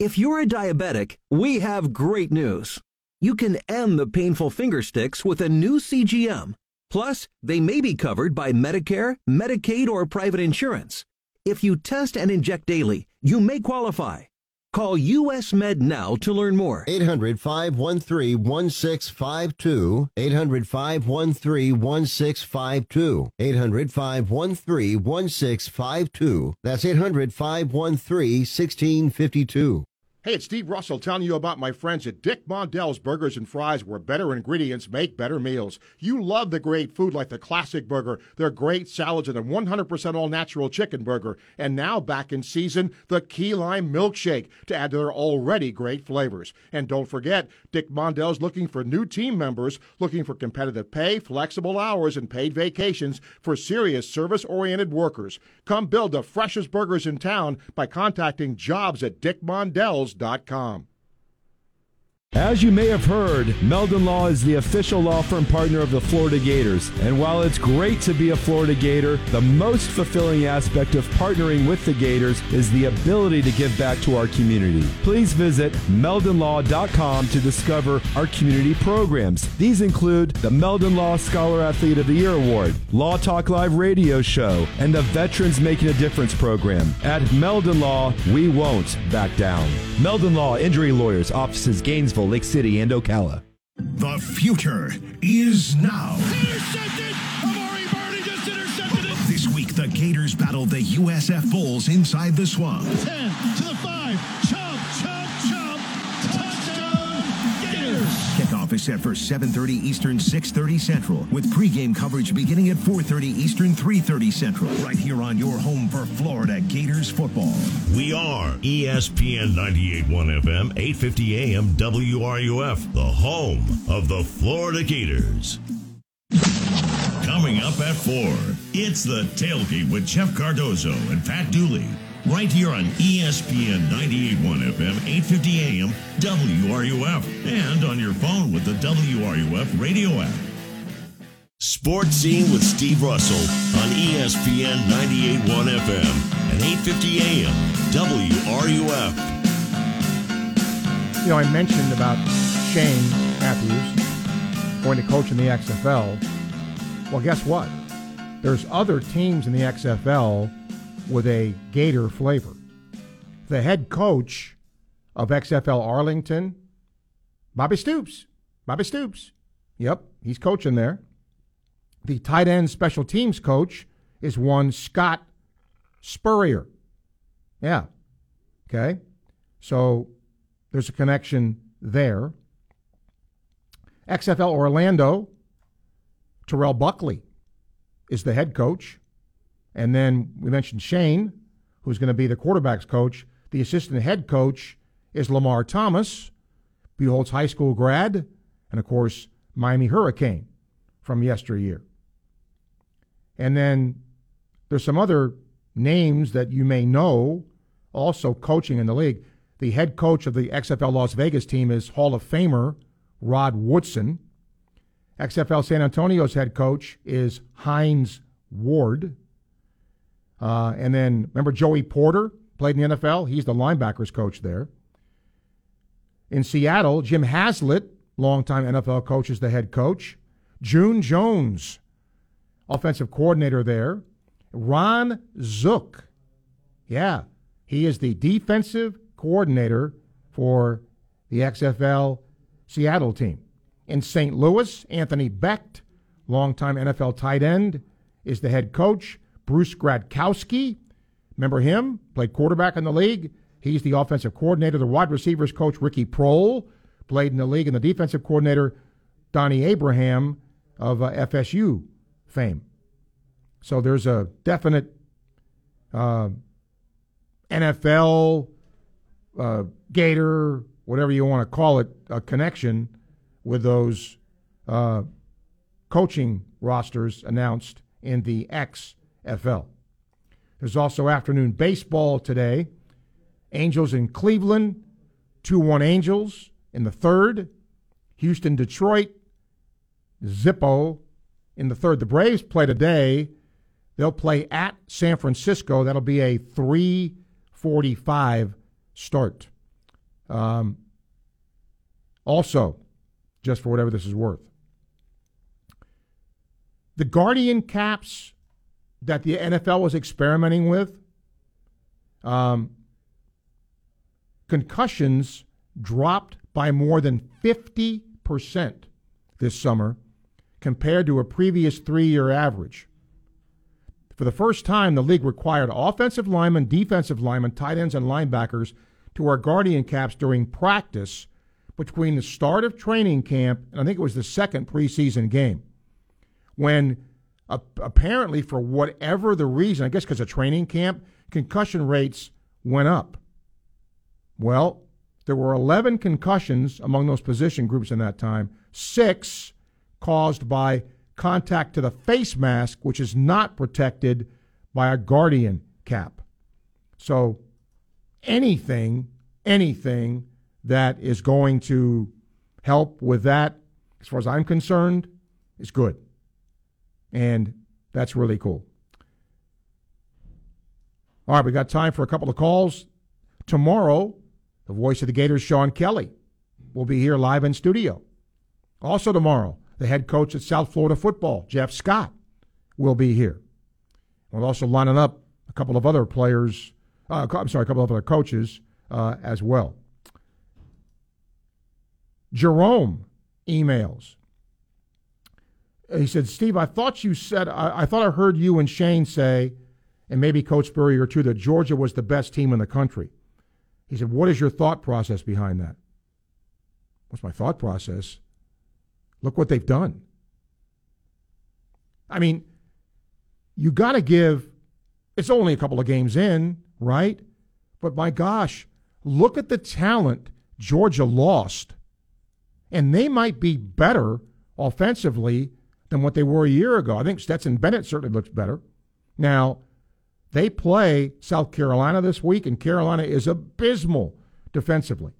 If you're a diabetic, we have great news. You can end the painful finger sticks with a new CGM. Plus, they may be covered by Medicare, Medicaid, or private insurance. If you test and inject daily, you may qualify. Call US Med now to learn more. 800 513 1652. 800 513 1652. 800 513 1652. That's 800 513 1652. Hey, it's Steve Russell telling you about my friends at Dick Mondell's Burgers and Fries, where better ingredients make better meals. You love the great food like the classic burger, their great salads, and a 100% all natural chicken burger. And now, back in season, the key lime milkshake to add to their already great flavors. And don't forget, Dick Mondell's looking for new team members, looking for competitive pay, flexible hours, and paid vacations for serious service oriented workers. Come build the freshest burgers in town by contacting jobs at dickmondells.com. As you may have heard, Meldon Law is the official law firm partner of the Florida Gators. And while it's great to be a Florida Gator, the most fulfilling aspect of partnering with the Gators is the ability to give back to our community. Please visit meldonlaw.com to discover our community programs. These include the Meldon Law Scholar Athlete of the Year Award, Law Talk Live radio show, and the Veterans Making a Difference program. At Meldon Law, we won't back down. Meldon Law Injury Lawyers, offices Gainesville, Lake City, and Ocala. The future is now. This week, the Gators battle the USF Bulls inside the swamp. 10 to the 5. Chomp, Is set for 7:30 Eastern, 6:30 Central, with pregame coverage beginning at 4:30 Eastern, 3:30 Central, right here on your home for Florida Gators football. We are ESPN 981 FM, 850 AM WRUF, the home of the Florida Gators. Coming up at 4, it's the tailgate with Jeff Cardozo and Pat Dooley. Right here on ESPN 981 FM, 850 AM WRUF, and on your phone with the WRUF radio app. Sports Scene with Steve Russell on ESPN 981 FM and 850 AM WRUF. You know, I mentioned about Shane Matthews going to coach in the XFL. Well, guess what? There's other teams in the XFL with a Gator flavor. The head coach of XFL Arlington, Bobby Stoops. Bobby Stoops. Yep, he's coaching there. The tight end special teams coach is one Scott Spurrier. Yeah. Okay. So there's a connection there. XFL Orlando, Terrell Buckley is the head coach. And then we mentioned Shane, who's going to be the quarterback's coach. The assistant head coach is Lamar Thomas, Buchholz High School grad, and of course, Miami Hurricane from yesteryear. And then there's some other names that you may know also coaching in the league. The head coach of the XFL Las Vegas team is Hall of Famer Rod Woodson. XFL San Antonio's head coach is Hines Ward. Uh, and then remember Joey Porter played in the NFL? He's the linebackers coach there. In Seattle, Jim Haslett, longtime NFL coach, is the head coach. June Jones, offensive coordinator there. Ron Zook, yeah, he is the defensive coordinator for the XFL Seattle team. In St. Louis, Anthony Becht, longtime NFL tight end, is the head coach. Bruce Gradkowski, remember him? Played quarterback in the league. He's the offensive coordinator. The wide receivers coach, Ricky Proehl, played in the league, and the defensive coordinator, Donnie Abraham of uh, FSU fame. So there's a definite uh, NFL, uh, Gator, whatever you want to call it, a connection with those uh, coaching rosters announced in the XFL. There's also afternoon baseball today. Angels in Cleveland, 2 1 Angels in the third. Houston, Detroit, Zippo in the third. The Braves play today. They'll play at San Francisco. That'll be a 345 start. Um, also, just for whatever this is worth, the Guardian caps that the NFL was experimenting with, um, concussions dropped by more than 50% this summer compared to a previous three year average. For the first time, the league required offensive linemen, defensive linemen, tight ends, and linebackers to wear Guardian caps during practice between the start of training camp and I think it was the second preseason game. When apparently, for whatever the reason, I guess because of training camp, concussion rates went up. Well, there were 11 concussions among those position groups in that time, six caused by contact to the face mask, which is not protected by a guardian cap. So anything, anything that is going to help with that, as far as I'm concerned, is good. And that's really cool. All right, we got time for a couple of calls. Tomorrow, the voice of the Gators, Sean Kelley, will be here live in studio. Also, tomorrow, the head coach at South Florida football, Jeff Scott, will be here. We're also lining up a couple of other players, uh, I'm sorry, a couple of other coaches uh, as well. Jerome emails. He said, Steve, I thought you said, I, I thought I heard you and Shane say, and maybe Coach Spurrier too, that Georgia was the best team in the country. He said, What is your thought process behind that? What's my thought process? Look what they've done. I mean, you got to give, it's only a couple of games in, right? But my gosh, look at the talent Georgia lost. And they might be better offensively than what they were a year ago. I think Stetson Bennett certainly looks better. Now, they play South Carolina this week, and Carolina is abysmal defensively.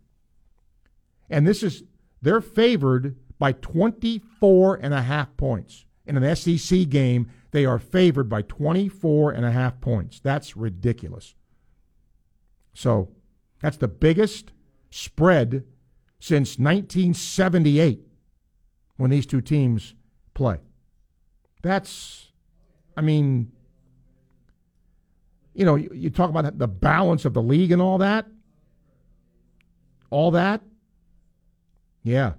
And this is, they're favored by 24 and a half points. In an SEC game, they are favored by 24 and a half points. That's ridiculous. So, that's the biggest spread since 1978 when these two teams play. That's, I mean, you know, you, you talk about the balance of the league and all that. All that. Yeah.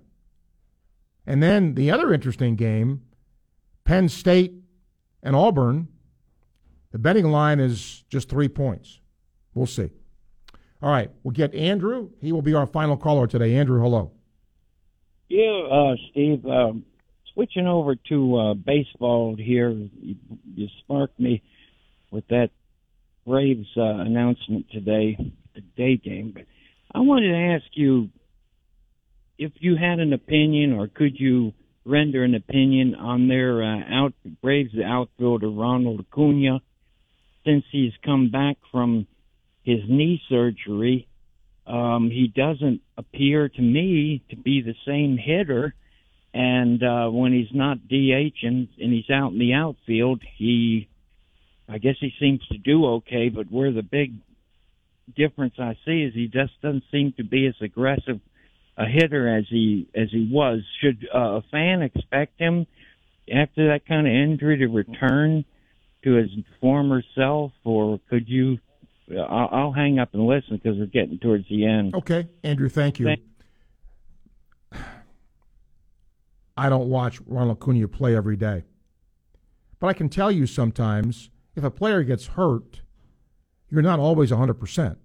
And then the other interesting game, Penn State and Auburn, the betting line is just three points. We'll see. All right, we'll get Andrew. He will be our final caller today. Andrew, hello. Yeah, uh, Steve. Um, switching over to uh, baseball here, you, you sparked me with that Braves uh, announcement today, the day game. But I wanted to ask you if you had an opinion, or could you render an opinion on their uh, out Braves outfielder Ronald Acuna, since he's come back from his knee surgery. Um, he doesn't appear to me to be the same hitter and uh, when he's not DH and, and he's out in the outfield, he, I guess he seems to do okay. But where the big difference I see is he just doesn't seem to be as aggressive a hitter as he as he was. Should uh, a fan expect him after that kind of injury to return to his former self, or could you? I'll, I'll hang up and listen because we're getting towards the end. Okay, Andrew, thank you. Thank- I don't watch Ronald Acuna play every day. But I can tell you sometimes if a player gets hurt, you're not always 100%.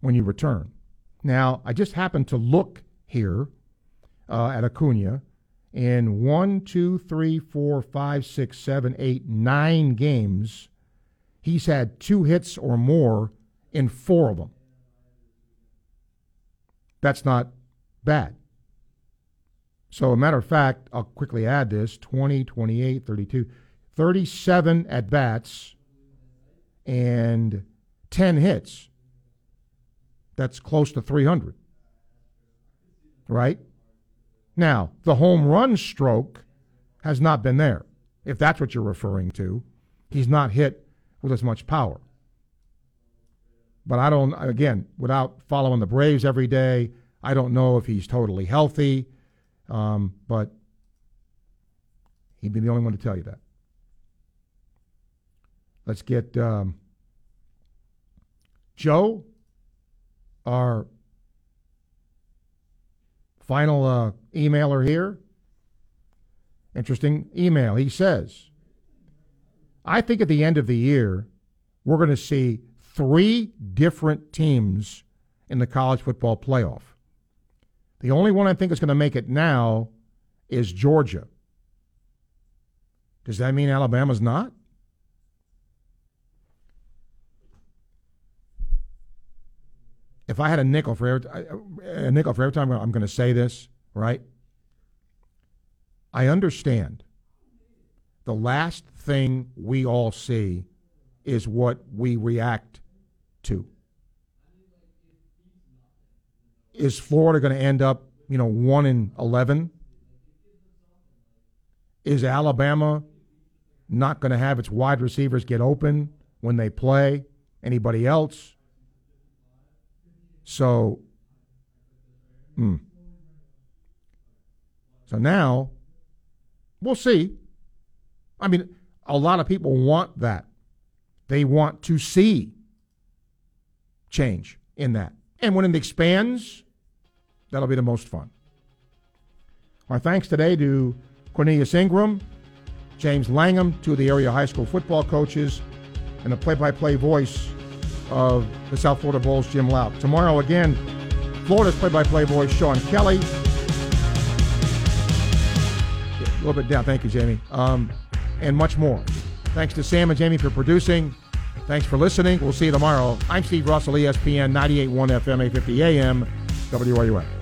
when you return. Now, I just happened to look here uh, at Acuna in one, two, three, four, five, six, seven, eight, nine games. He's had two hits or more in four of them. That's not bad. So, a matter of fact, I'll quickly add this 20, 28, 32, 37 at bats and 10 hits. That's close to 300. Right? Now, the home run stroke has not been there, if that's what you're referring to. He's not hit with as much power. But I don't, again, without following the Braves every day, I don't know if he's totally healthy. Um, but he'd be the only one to tell you that. Let's get um, Joe, our final uh, emailer here. Interesting email. He says, I think at the end of the year, we're going to see three different teams in the college football playoff. The only one I think is going to make it now is Georgia. Does that mean Alabama's not? If I had a nickel for every, a nickel for every time I'm going to say this, right? I understand. The last thing we all see is what we react to. Is Florida going to end up, you know, 1 in 11? Is Alabama not going to have its wide receivers get open when they play? Anybody else? So, hmm. So now, we'll see. I mean, a lot of people want that. They want to see change in that. And when it expands, that'll be the most fun. Our thanks today to Cornelius Ingram, James Langham, two of the area high school football coaches, and the play by play voice of the South Florida Bulls, Jim Louk. Tomorrow, again, Florida's play by play voice, Sean Kelley. A little bit down. Thank you, Jamie. Um, and much more. Thanks to Sam and Jamie for producing. Thanks for listening. We'll see you tomorrow. I'm Steve Russell, ESPN 98.1 FM, 850 AM, WRUF.